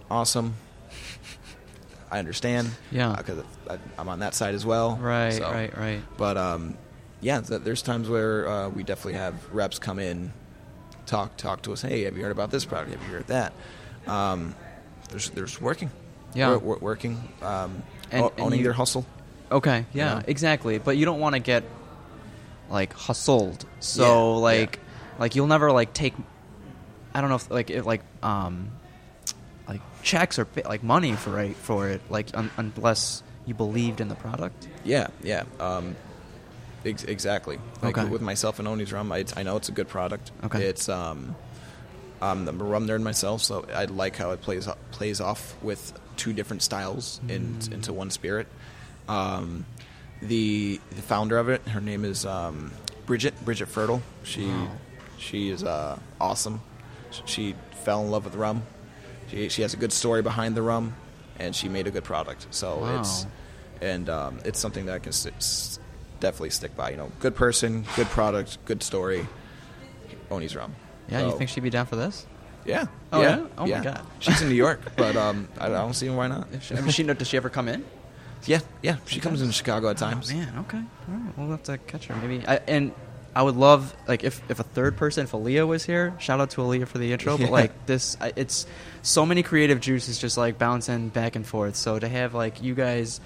awesome. I understand. Yeah. because I'm on that side as well. Right, so- right, right. But um, yeah, there's times where uh, we definitely have reps come in, talk talk to us. Hey, have you heard about this product? Have you heard that? Um, there's there's working. Yeah. Wor- wor- working. Um, And- o- and owning you- their hustle. Okay, yeah, know? exactly. But you don't want to get like hustled. So Yeah, like like you'll never like take I don't know if like if like um checks or pay, like money for it for it like un- unless you believed in the product. Yeah, yeah. Um, ex- exactly. Like Okay. with myself and Owney's rum, I, I know it's a good product. Okay. It's um, I'm a rum nerd myself, so I like how it plays plays off with two different styles in, Mm. into one spirit. Um, the the founder of it, her name is um, Bridget Bridget Firtle. She Wow. She is uh, awesome. She fell in love with rum. She she has a good story behind the rum, and she made a good product. So Wow. it's and um, it's something that I can s- definitely stick by. You know, good person, good product, good story. Owney's rum. Yeah, you think she'd be down for this? Yeah. Oh, yeah. yeah? Oh, my God. She's in New York, but um, I, I don't see why not. She, I mean, she does she ever come in? Yeah, yeah. She comes in Chicago at times. Oh, man, okay. All right, we'll have to catch her maybe. I, and I would love like if if a third person, if Aaliyah was here. Shout out to Aaliyah for the intro. But like this, it's so many creative juices just like bouncing back and forth. So to have like you guys,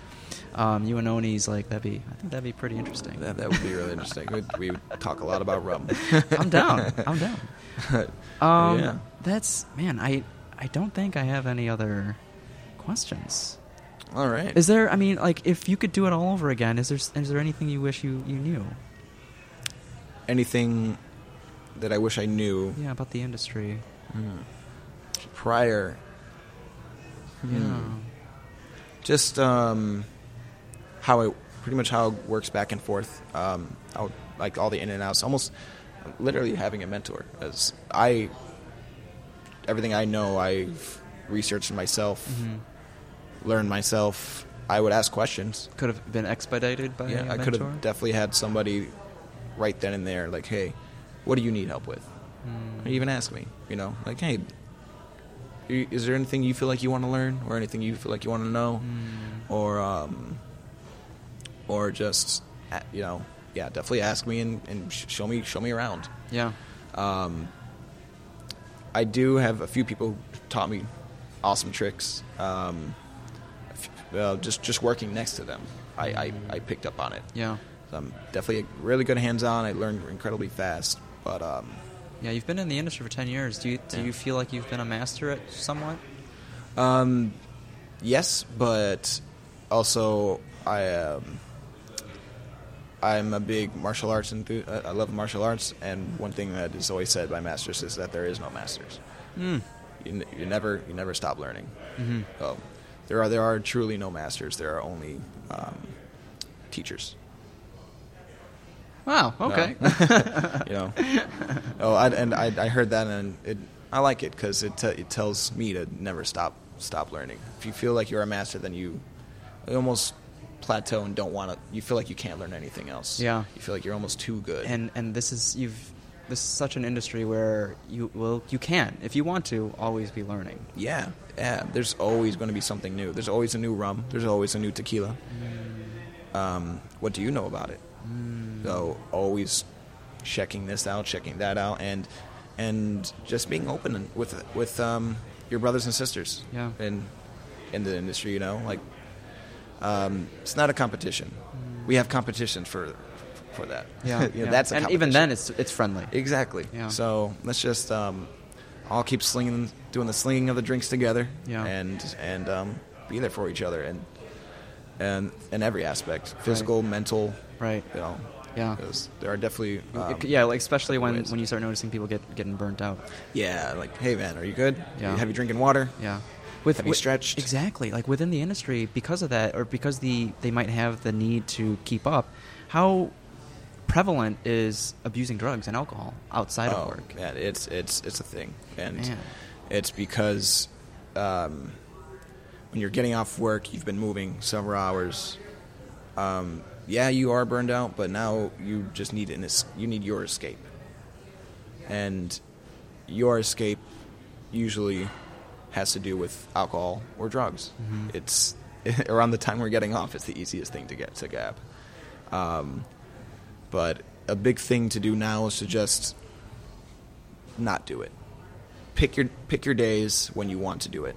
um, you and Owney's like that'd be I think that'd be pretty interesting. That, that would be really interesting. We'd, we would talk a lot about rum. I'm down. I'm down. Um, Yeah. That's man. I I don't think I have any other questions. All right. Is there? I mean, like, if you could do it all over again, is there is there anything you wish you you knew? Anything that I wish I knew Yeah, about the industry. prior? Yeah. Hmm. Just um, how it pretty much how it works back and forth. Um, how like all the in and outs. Almost literally having a mentor. As I everything I know, I've researched myself, Mhm. learned myself. I would ask questions. Could have been expedited by Yeah, I could have definitely had somebody right then and there, like, hey, what do you need help with? Mm. Or even ask me, you know, like, hey, is there anything you feel like you want to learn, or anything you feel like you want to know, Mm. or um, or just, you know, yeah, definitely ask me and, and show me show me around. Yeah. Um, I do have a few people who taught me awesome tricks. Um, well, just just working next to them, I, I, I picked up on it. Yeah. I'm definitely a really good hands-on. I learned incredibly fast, but um, Yeah, you've been in the industry for 10 years. Do you do Yeah. you feel like you've been a master at somewhat? um, yes, but also I um, I'm a big martial arts enthu- I love martial arts, and one thing that is always said by masters is that there is no masters. Mm. You, n- you never you never stop learning. hmm So there are there are truly no masters. There are only um, teachers. Wow, No. okay. you know. Oh, I, and I, I heard that, and it, I like it because it, te- it tells me to never stop stop learning. If you feel like you're a master, then you, almost plateau and don't want to. You feel like you can't learn anything else. Yeah. You feel like you're almost too good. and and this is you've this is such an industry where you well you can if you want to always be learning. yeah, yeah. There's always going to be something new. There's always a new rum. There's always a new tequila. Um, what do you know about it? So always checking this out, checking that out, and and just being open with with um, your brothers and sisters. Yeah. In in the industry, you know, like um, it's not a competition. We have competition for for that. Yeah, You know, yeah. that's a and even then it's it's friendly. exactly. Yeah. So let's just um, all keep slinging, doing the slinging of the drinks together. Yeah. And and um, be there for each other and and in every aspect, physical, mental. Right. You know. Yeah. there are definitely. um, yeah, like especially when, ways. when you start noticing people get getting burnt out. Yeah, like, hey man, are you good? Yeah. Have you drinking water? Yeah. With, Have you stretched? Exactly. Like within the industry, because of that, or because the they might have the need to keep up. How prevalent is abusing drugs and alcohol outside oh, of work? man, it's it's it's a thing, and Man. it's because um, when you're getting off work, you've been moving several hours. Um, yeah, you are burned out, but now you just need an es- you need your escape, and your escape usually has to do with alcohol or drugs. Mhm. It's around the time we're getting off. It's the easiest thing to get to gab. Um, but a big thing to do now is to just not do it. Pick your pick your days when you want to do it.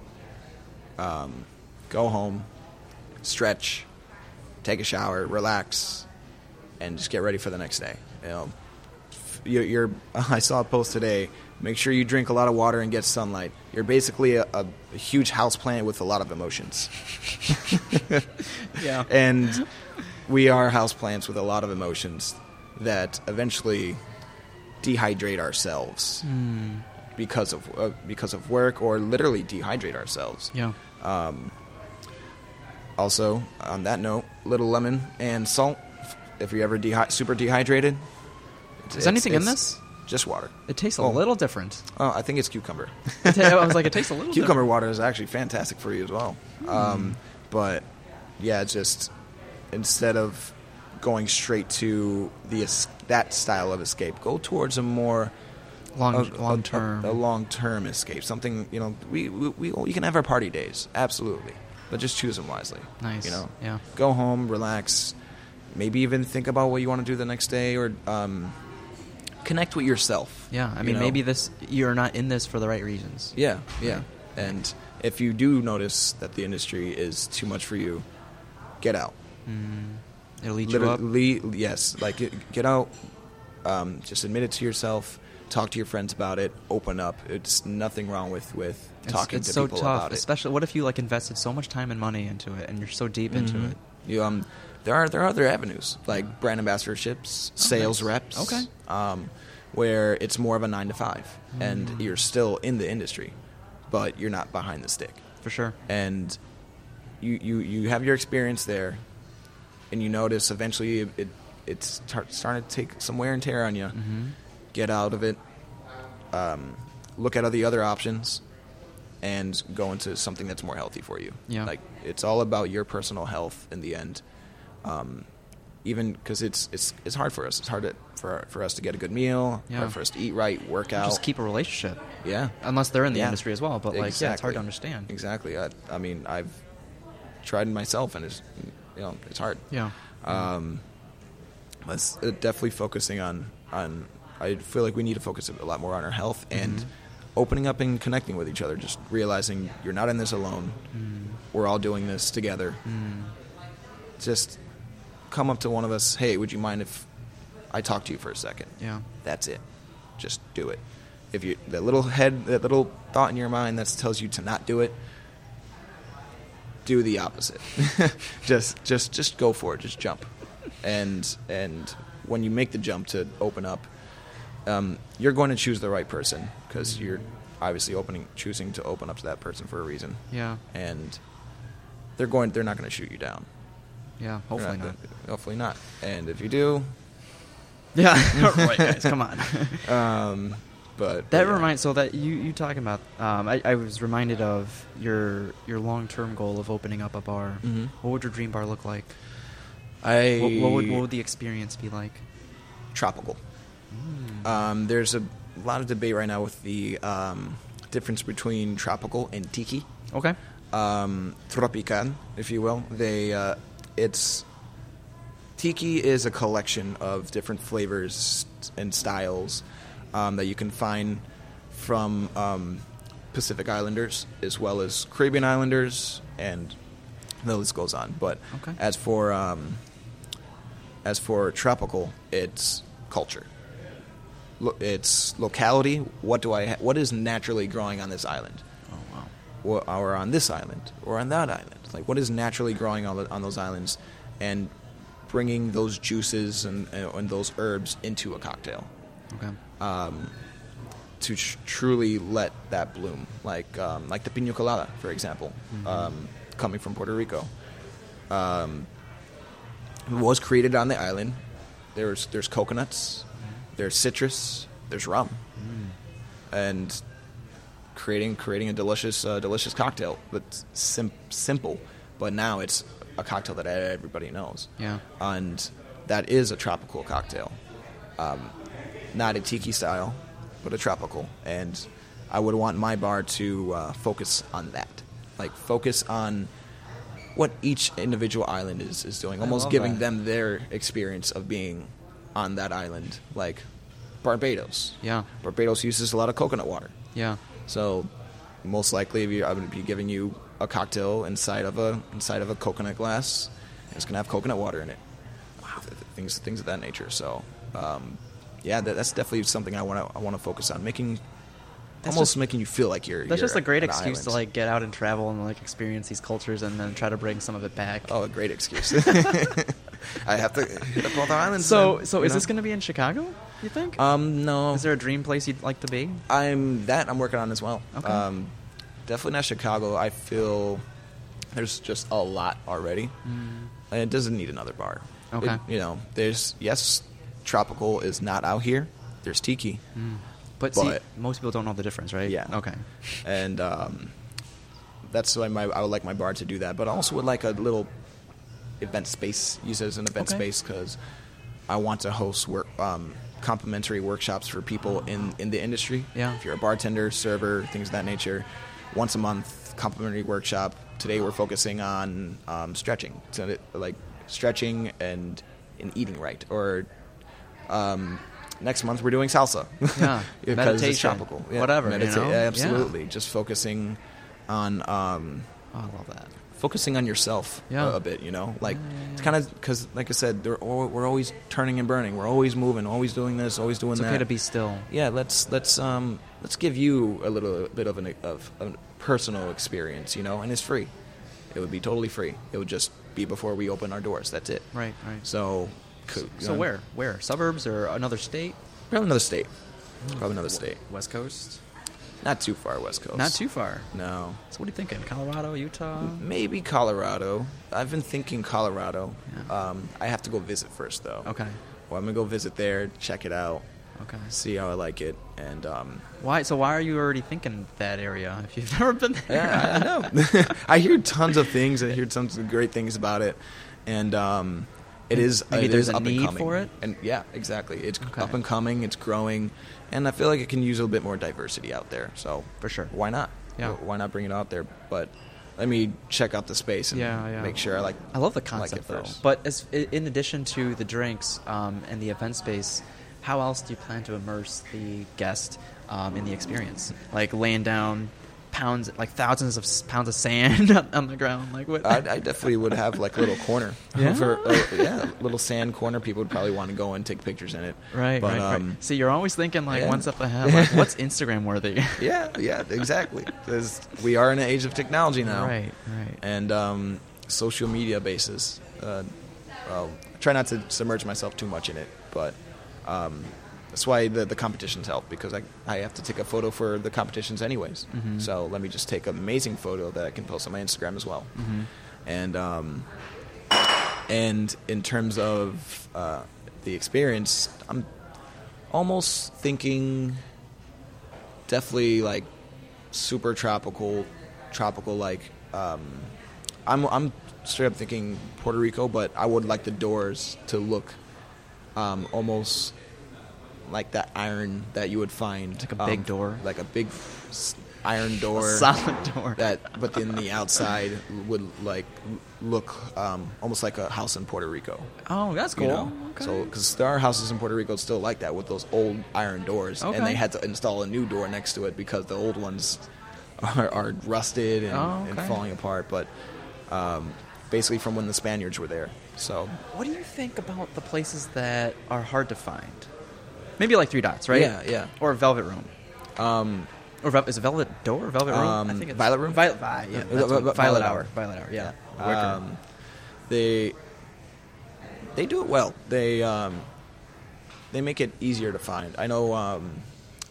Um, go home, stretch, take a shower, relax, and just get ready for the next day. You know, you're, you're I saw a post today. Make sure you drink a lot of water and get sunlight. You're basically a, a, a huge house plant with a lot of emotions. Yeah. and we are house plants with a lot of emotions that eventually dehydrate ourselves Mm. because of uh, because of work or literally dehydrate ourselves. Yeah. Um, also, on that note, little lemon and salt. If you're ever dehy- super dehydrated, Is anything in this? just water. It tastes a Oh. little different. Oh, I think it's cucumber. It ta- I was like, it tastes a little cucumber water is actually fantastic for you as well. Um, but yeah, just instead of going straight to the es- that style of escape, go towards a more long a, long a- term. a, long term escape. Something you know, we, we we we can have our party days, absolutely, but just choose them wisely. Nice. You know, Yeah. go home, relax, maybe even think about what you want to do the next day, or um, connect with yourself. yeah, I you mean, know? maybe this you're not in this for the right reasons. Yeah, yeah. And if you do notice that the industry is too much for you, get out. It'll eat you up. Literally, yes. Like get, out. Um, just admit it to yourself. Talk to your friends about it. Open up. It's nothing wrong with with talking it's to so people tough, about it. especially what if you like invested so much time and money into it, and you're so deep into Mhm. it. You, um, there are there are other avenues like brand ambassadorships, sales Oh, nice. reps. Okay. Um, where it's more of a nine to five, Mm. and you're still in the industry, but you're not behind the stick. For sure. and you you you have your experience there, and you notice eventually it, it it's tar- starting to take some wear and tear on you. Mm-hmm. Get out of it. Um, look at all the other options, and go into something that's more healthy for you. Yeah. like it's all about your personal health in the end. Um, even because it's it's it's hard for us. It's hard to, for for us to get a good meal. Yeah. Hard for us to eat right, work out. Just keep a relationship, yeah. unless they're in the Yeah. industry as well. But like, yeah, it's hard to understand. Exactly. I, I mean, I've tried it myself, and it's you know it's hard. Yeah. Um, it's uh, definitely focusing on on. I feel like we need to focus a lot more on our health and Mm-hmm. Opening up and connecting with each other. Just realizing you're not in this alone. Mm. We're all doing this together. Mm. Just come up to one of us. Hey, would you mind if I talk to you for a second? Yeah. That's it. Just do it. If you that little head, that little thought in your mind that tells you to not do it, do the opposite. just just just go for it. Just jump. And and when you make the jump to open up, um, you're going to choose the right person because you're obviously opening choosing to open up to that person for a reason. Yeah. And they're going. They're not going to shoot you down. Yeah. Hopefully not. Hopefully not. And if you do, Yeah. right, guys. Come on. um, but That but yeah. reminds so that you you talking about um, I, I was reminded of your your long term goal of opening up a bar. Mm-hmm. What would your dream bar look like? I What, what would what would the experience be like? tropical. Um, there's a lot of debate right now with the um, difference between tropical and tiki. Okay. Um, tropical, if you will. They uh, it's tiki is a collection of different flavors and styles um, that you can find from um, Pacific Islanders as well as Caribbean Islanders, and the list goes on. But Okay. as for um, as for tropical, it's culture. Lo- It's locality. What do I? Ha- what is naturally growing on this island? Oh wow. or, or on this island or on that island. Like what is naturally growing on, the, on those islands, and bringing those juices and, and those herbs into a cocktail Okay. um, to tr- truly let that bloom. Like um, like the pina colada, for example, um, coming from Puerto Rico. Um, was created on the island. There's there's coconuts, there's citrus, there's rum, and creating creating a delicious uh, delicious cocktail that's sim- simple, but now it's a cocktail that everybody knows. Yeah. and that is a tropical cocktail, um, not a tiki style, but a tropical. And I would want my bar to uh, focus on that, like focus on what each individual island is is doing, almost giving that. them their experience of being on that island, like Barbados. Yeah. Barbados uses a lot of coconut water. Yeah. So most likely, if you, I would be giving you a cocktail inside of a inside of a coconut glass. It's gonna have coconut water in it. Wow, th- th- things things of that nature. So, um, yeah, that, that's definitely something I want to I want to focus on making. That's almost just- making you feel like you're. That's you're just a great excuse to like get out and travel and like experience these cultures and then try to bring some of it back. Oh, a great excuse. I have to hit up all the islands. so so is know? this going to be in Chicago? You think? Um, no. is there a dream place you'd like to be? I'm that I'm working on as well. Okay. Um, definitely not Chicago. I feel there's just a lot already, and it doesn't need another bar. Okay. It- you know, there's yes, tropical is not out here. there's tiki, But, see, But- most people don't know the difference, right? Yeah. Okay. and um, that's why my I would like my bar to do that. But I also would like a little event space, use it as an event Okay. space because I want to host work um, complimentary workshops for people in in the industry. Yeah. if you're a bartender, server, things of that nature, once a month complimentary workshop. Today we're focusing on um, stretching, so like stretching and and eating right, or um, next month we're doing salsa. Yeah, because it's meditation, tropical. Yeah, whatever, you know? yeah, Yeah. absolutely. Just focusing on um, Oh, I love that. Focusing on yourself Yeah. a, a bit. You know, like it's kind of because, like I said, they're, al- we're always turning and burning. We're always moving, always doing this, always doing that. It's that. okay to be still. yeah, let's let's um let's give you a little bit of an of a personal experience, you know, and it's free. It would be totally free. It would just be before we open our doors. That's it. Right, right. So, c- So um, where? Where? Suburbs or another state? Probably another state. Probably another state. West Coast? Not too far west coast. Not too far. No. So what are you thinking? Colorado, Utah? Maybe Colorado. I've been thinking Colorado. Yeah. Um, I have to go visit first, though. Okay. Well, I'm gonna go visit there, check it out, Okay. see how I like it, and um, Why? So why are you already thinking that area if you've never been there? yeah, I know. I hear tons of things. I hear tons of great things about it, and um, it is. Maybe it there's is a up need and coming. for it? and yeah, exactly. It's Okay. up and coming. It's growing, and I feel like it can use a little bit more diversity out there. So For sure. why not? Yeah. Why not bring it out there? But let me check out the space and Yeah, yeah. make sure I like. I love the concept it though. first. But as, in addition to the drinks um, and the event space, how else do you plan to immerse the guest um, in the experience? Like laying down pounds, like thousands of pounds of sand on- the ground. Like what? I, I definitely would have like a little corner. Yeah? For, uh, yeah, little sand corner. People would probably want to go and take pictures in it. right, But, right, um, right. See, you're always thinking like yeah. one step ahead. Like, what's Instagram worthy? Yeah, yeah, exactly. Because we are in an age of technology now. Right, right. And um, social media bases. Uh, well, I try not to submerge myself too much in it, but um, that's why the, the competitions help because I, I have to take a photo for the competitions anyways. Mhm. So let me just take an amazing photo that I can post on my Instagram as well. Mhm. And um, and in terms of uh, the experience, I'm almost thinking definitely like super tropical, tropical like. Um, I'm I'm straight up thinking Puerto Rico, but I would like the doors to look um, almost like that iron that you would find Like a big um, door? like a big iron door, A solid door. that, but then the outside would like look um, almost like a house in Puerto Rico. Oh, that's cool. You know? Okay. So, because there are houses in Puerto Rico still like that with those old iron doors, Okay. and they had to install a new door next to it because the old ones are, are rusted and, Oh, and falling apart. But um, basically, from when the Spaniards were there. So, What do you think about the places that are hard to find? Maybe like Three Dots, right? Yeah, yeah. Or Velvet Room. um, Or is it Velvet Door or Velvet Room? Um, I think it's Violet Room? Violet, Vi- yeah, Uh, what- Vi- Violet, Violet Hour. Hour. Violet Hour. Yeah. Wicker. um, they they do it well. They um, they make it easier to find. I know um,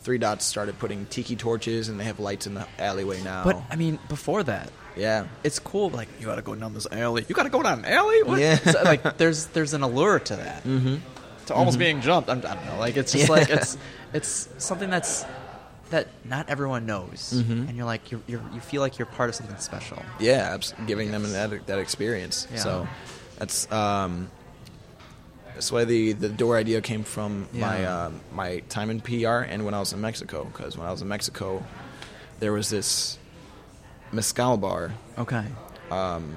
Three Dots started putting tiki torches, and they have lights in the alleyway now. but I mean, before that, yeah, it's cool. Like you got to go down this alley. You got to go down an alley. What? Yeah. So, like there's there's an allure to that. mm-hmm. To almost being jumped. I'm, I don't know. Like it's just Yeah. like it's it's something that's that not everyone knows, Mhm. and you're like you're, you're you feel like you're part of something special. yeah, abs- giving them that that experience. Yeah. So that's um, that's why the the door idea came from my Yeah. um, my time in PR and when I was in Mexico. Because when I was in Mexico, there was this mezcal bar Okay. um,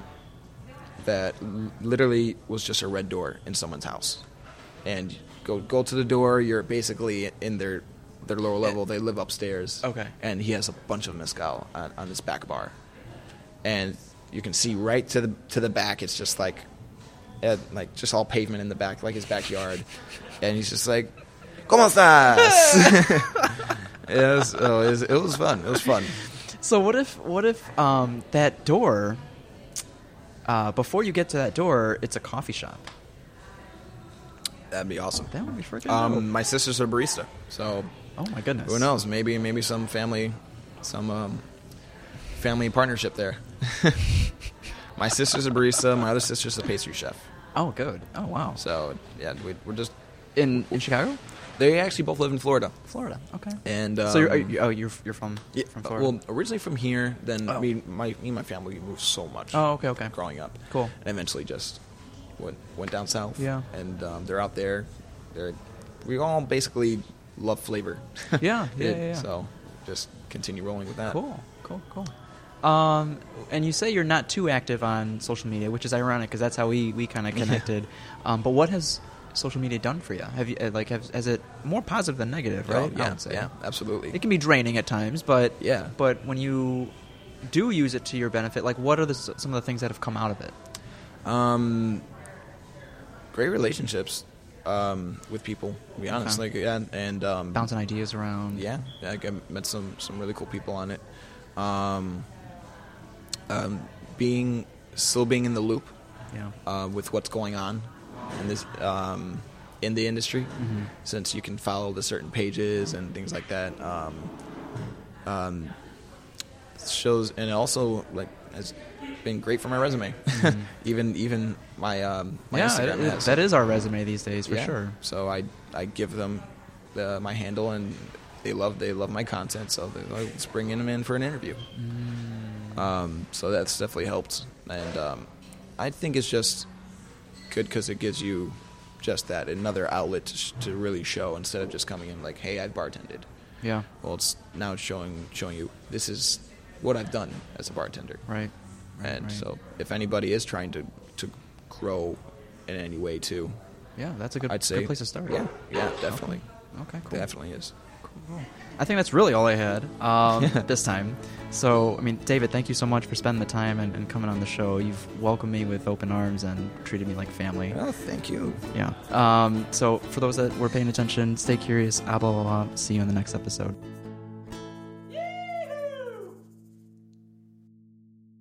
that literally was just a red door in someone's house, and go go to the door. You're basically in their their lower level. They live upstairs. Okay. and he has a bunch of mezcal on, on this back bar, and you can see right to the to the back. It's just like, uh, like just all pavement in the back, like his backyard, and he's just like, "Cómo estás?" it, was, oh, it, was, it was fun. It was fun. So what if what if um, that door uh, before you get to that door, it's a coffee shop? That'd be awesome. That would be freaking dope. Um, my sister's a barista, so Oh my goodness. who knows? Maybe maybe some family, some um, family partnership there. my sister's a barista. My other sister's a pastry chef. Oh, good. Oh wow. So yeah, we, we're just In in Chicago? They actually both live in Florida, Florida. Okay. and um, so you're, are you, oh, you're you're from yeah, from Florida. well, originally from here. Then Oh. me, my me and my family moved so much. Oh, okay, okay. Growing up, Cool. and eventually just went went down south. Yeah. and um, they're out there. They're we all basically love flavor. Yeah, yeah, yeah, yeah. So just continue rolling with that. Cool, cool, cool. Um, and you say you're not too active on social media, which is ironic because that's how we, we kind of Yeah. connected. Um, but what has social media done for you? Have you uh, like have, has it more positive than negative? Right? Oh, I yeah, would say. yeah, absolutely. It can be draining at times, but Yeah. But when you do use it to your benefit, like what are the, some of the things that have come out of it? Um, great relationships um, with people. To be honest, Okay. like yeah, and um, Bouncing ideas around. Yeah, yeah, I met some some really cool people on it. Um, um, being still being in the loop Yeah. uh, with what's going on in this um, in the industry, Mhm. since you can follow the certain pages and things like that. Um, um, shows and also like has been great for my resume. even even my um, my yeah, Instagram it- has that is our resume these days for yeah. sure. So I I give them the, my handle and they love they love my content. So they're like, let's bring them in for an interview. Mm. Um, so that's definitely helped, and um, I think it's just good because it gives you just that another outlet to, sh- to really show instead of just coming in like, hey, I bartended. Yeah. Well, it's now showing showing you this is what I've done as a bartender. Right. And right. so if anybody is trying to to grow in any way too, yeah, that's a good, I'd say good place to start. Yeah, yeah, definitely. Okay. Cool. Definitely is. Cool. I think that's really all I had um, this time. So, I mean, David, thank you so much for spending the time and, and coming on the show. You've welcomed me with open arms and treated me like family. Oh, thank you. Yeah. Um, so, for those that were paying attention, stay curious. Blah, blah, blah. See you in the next episode.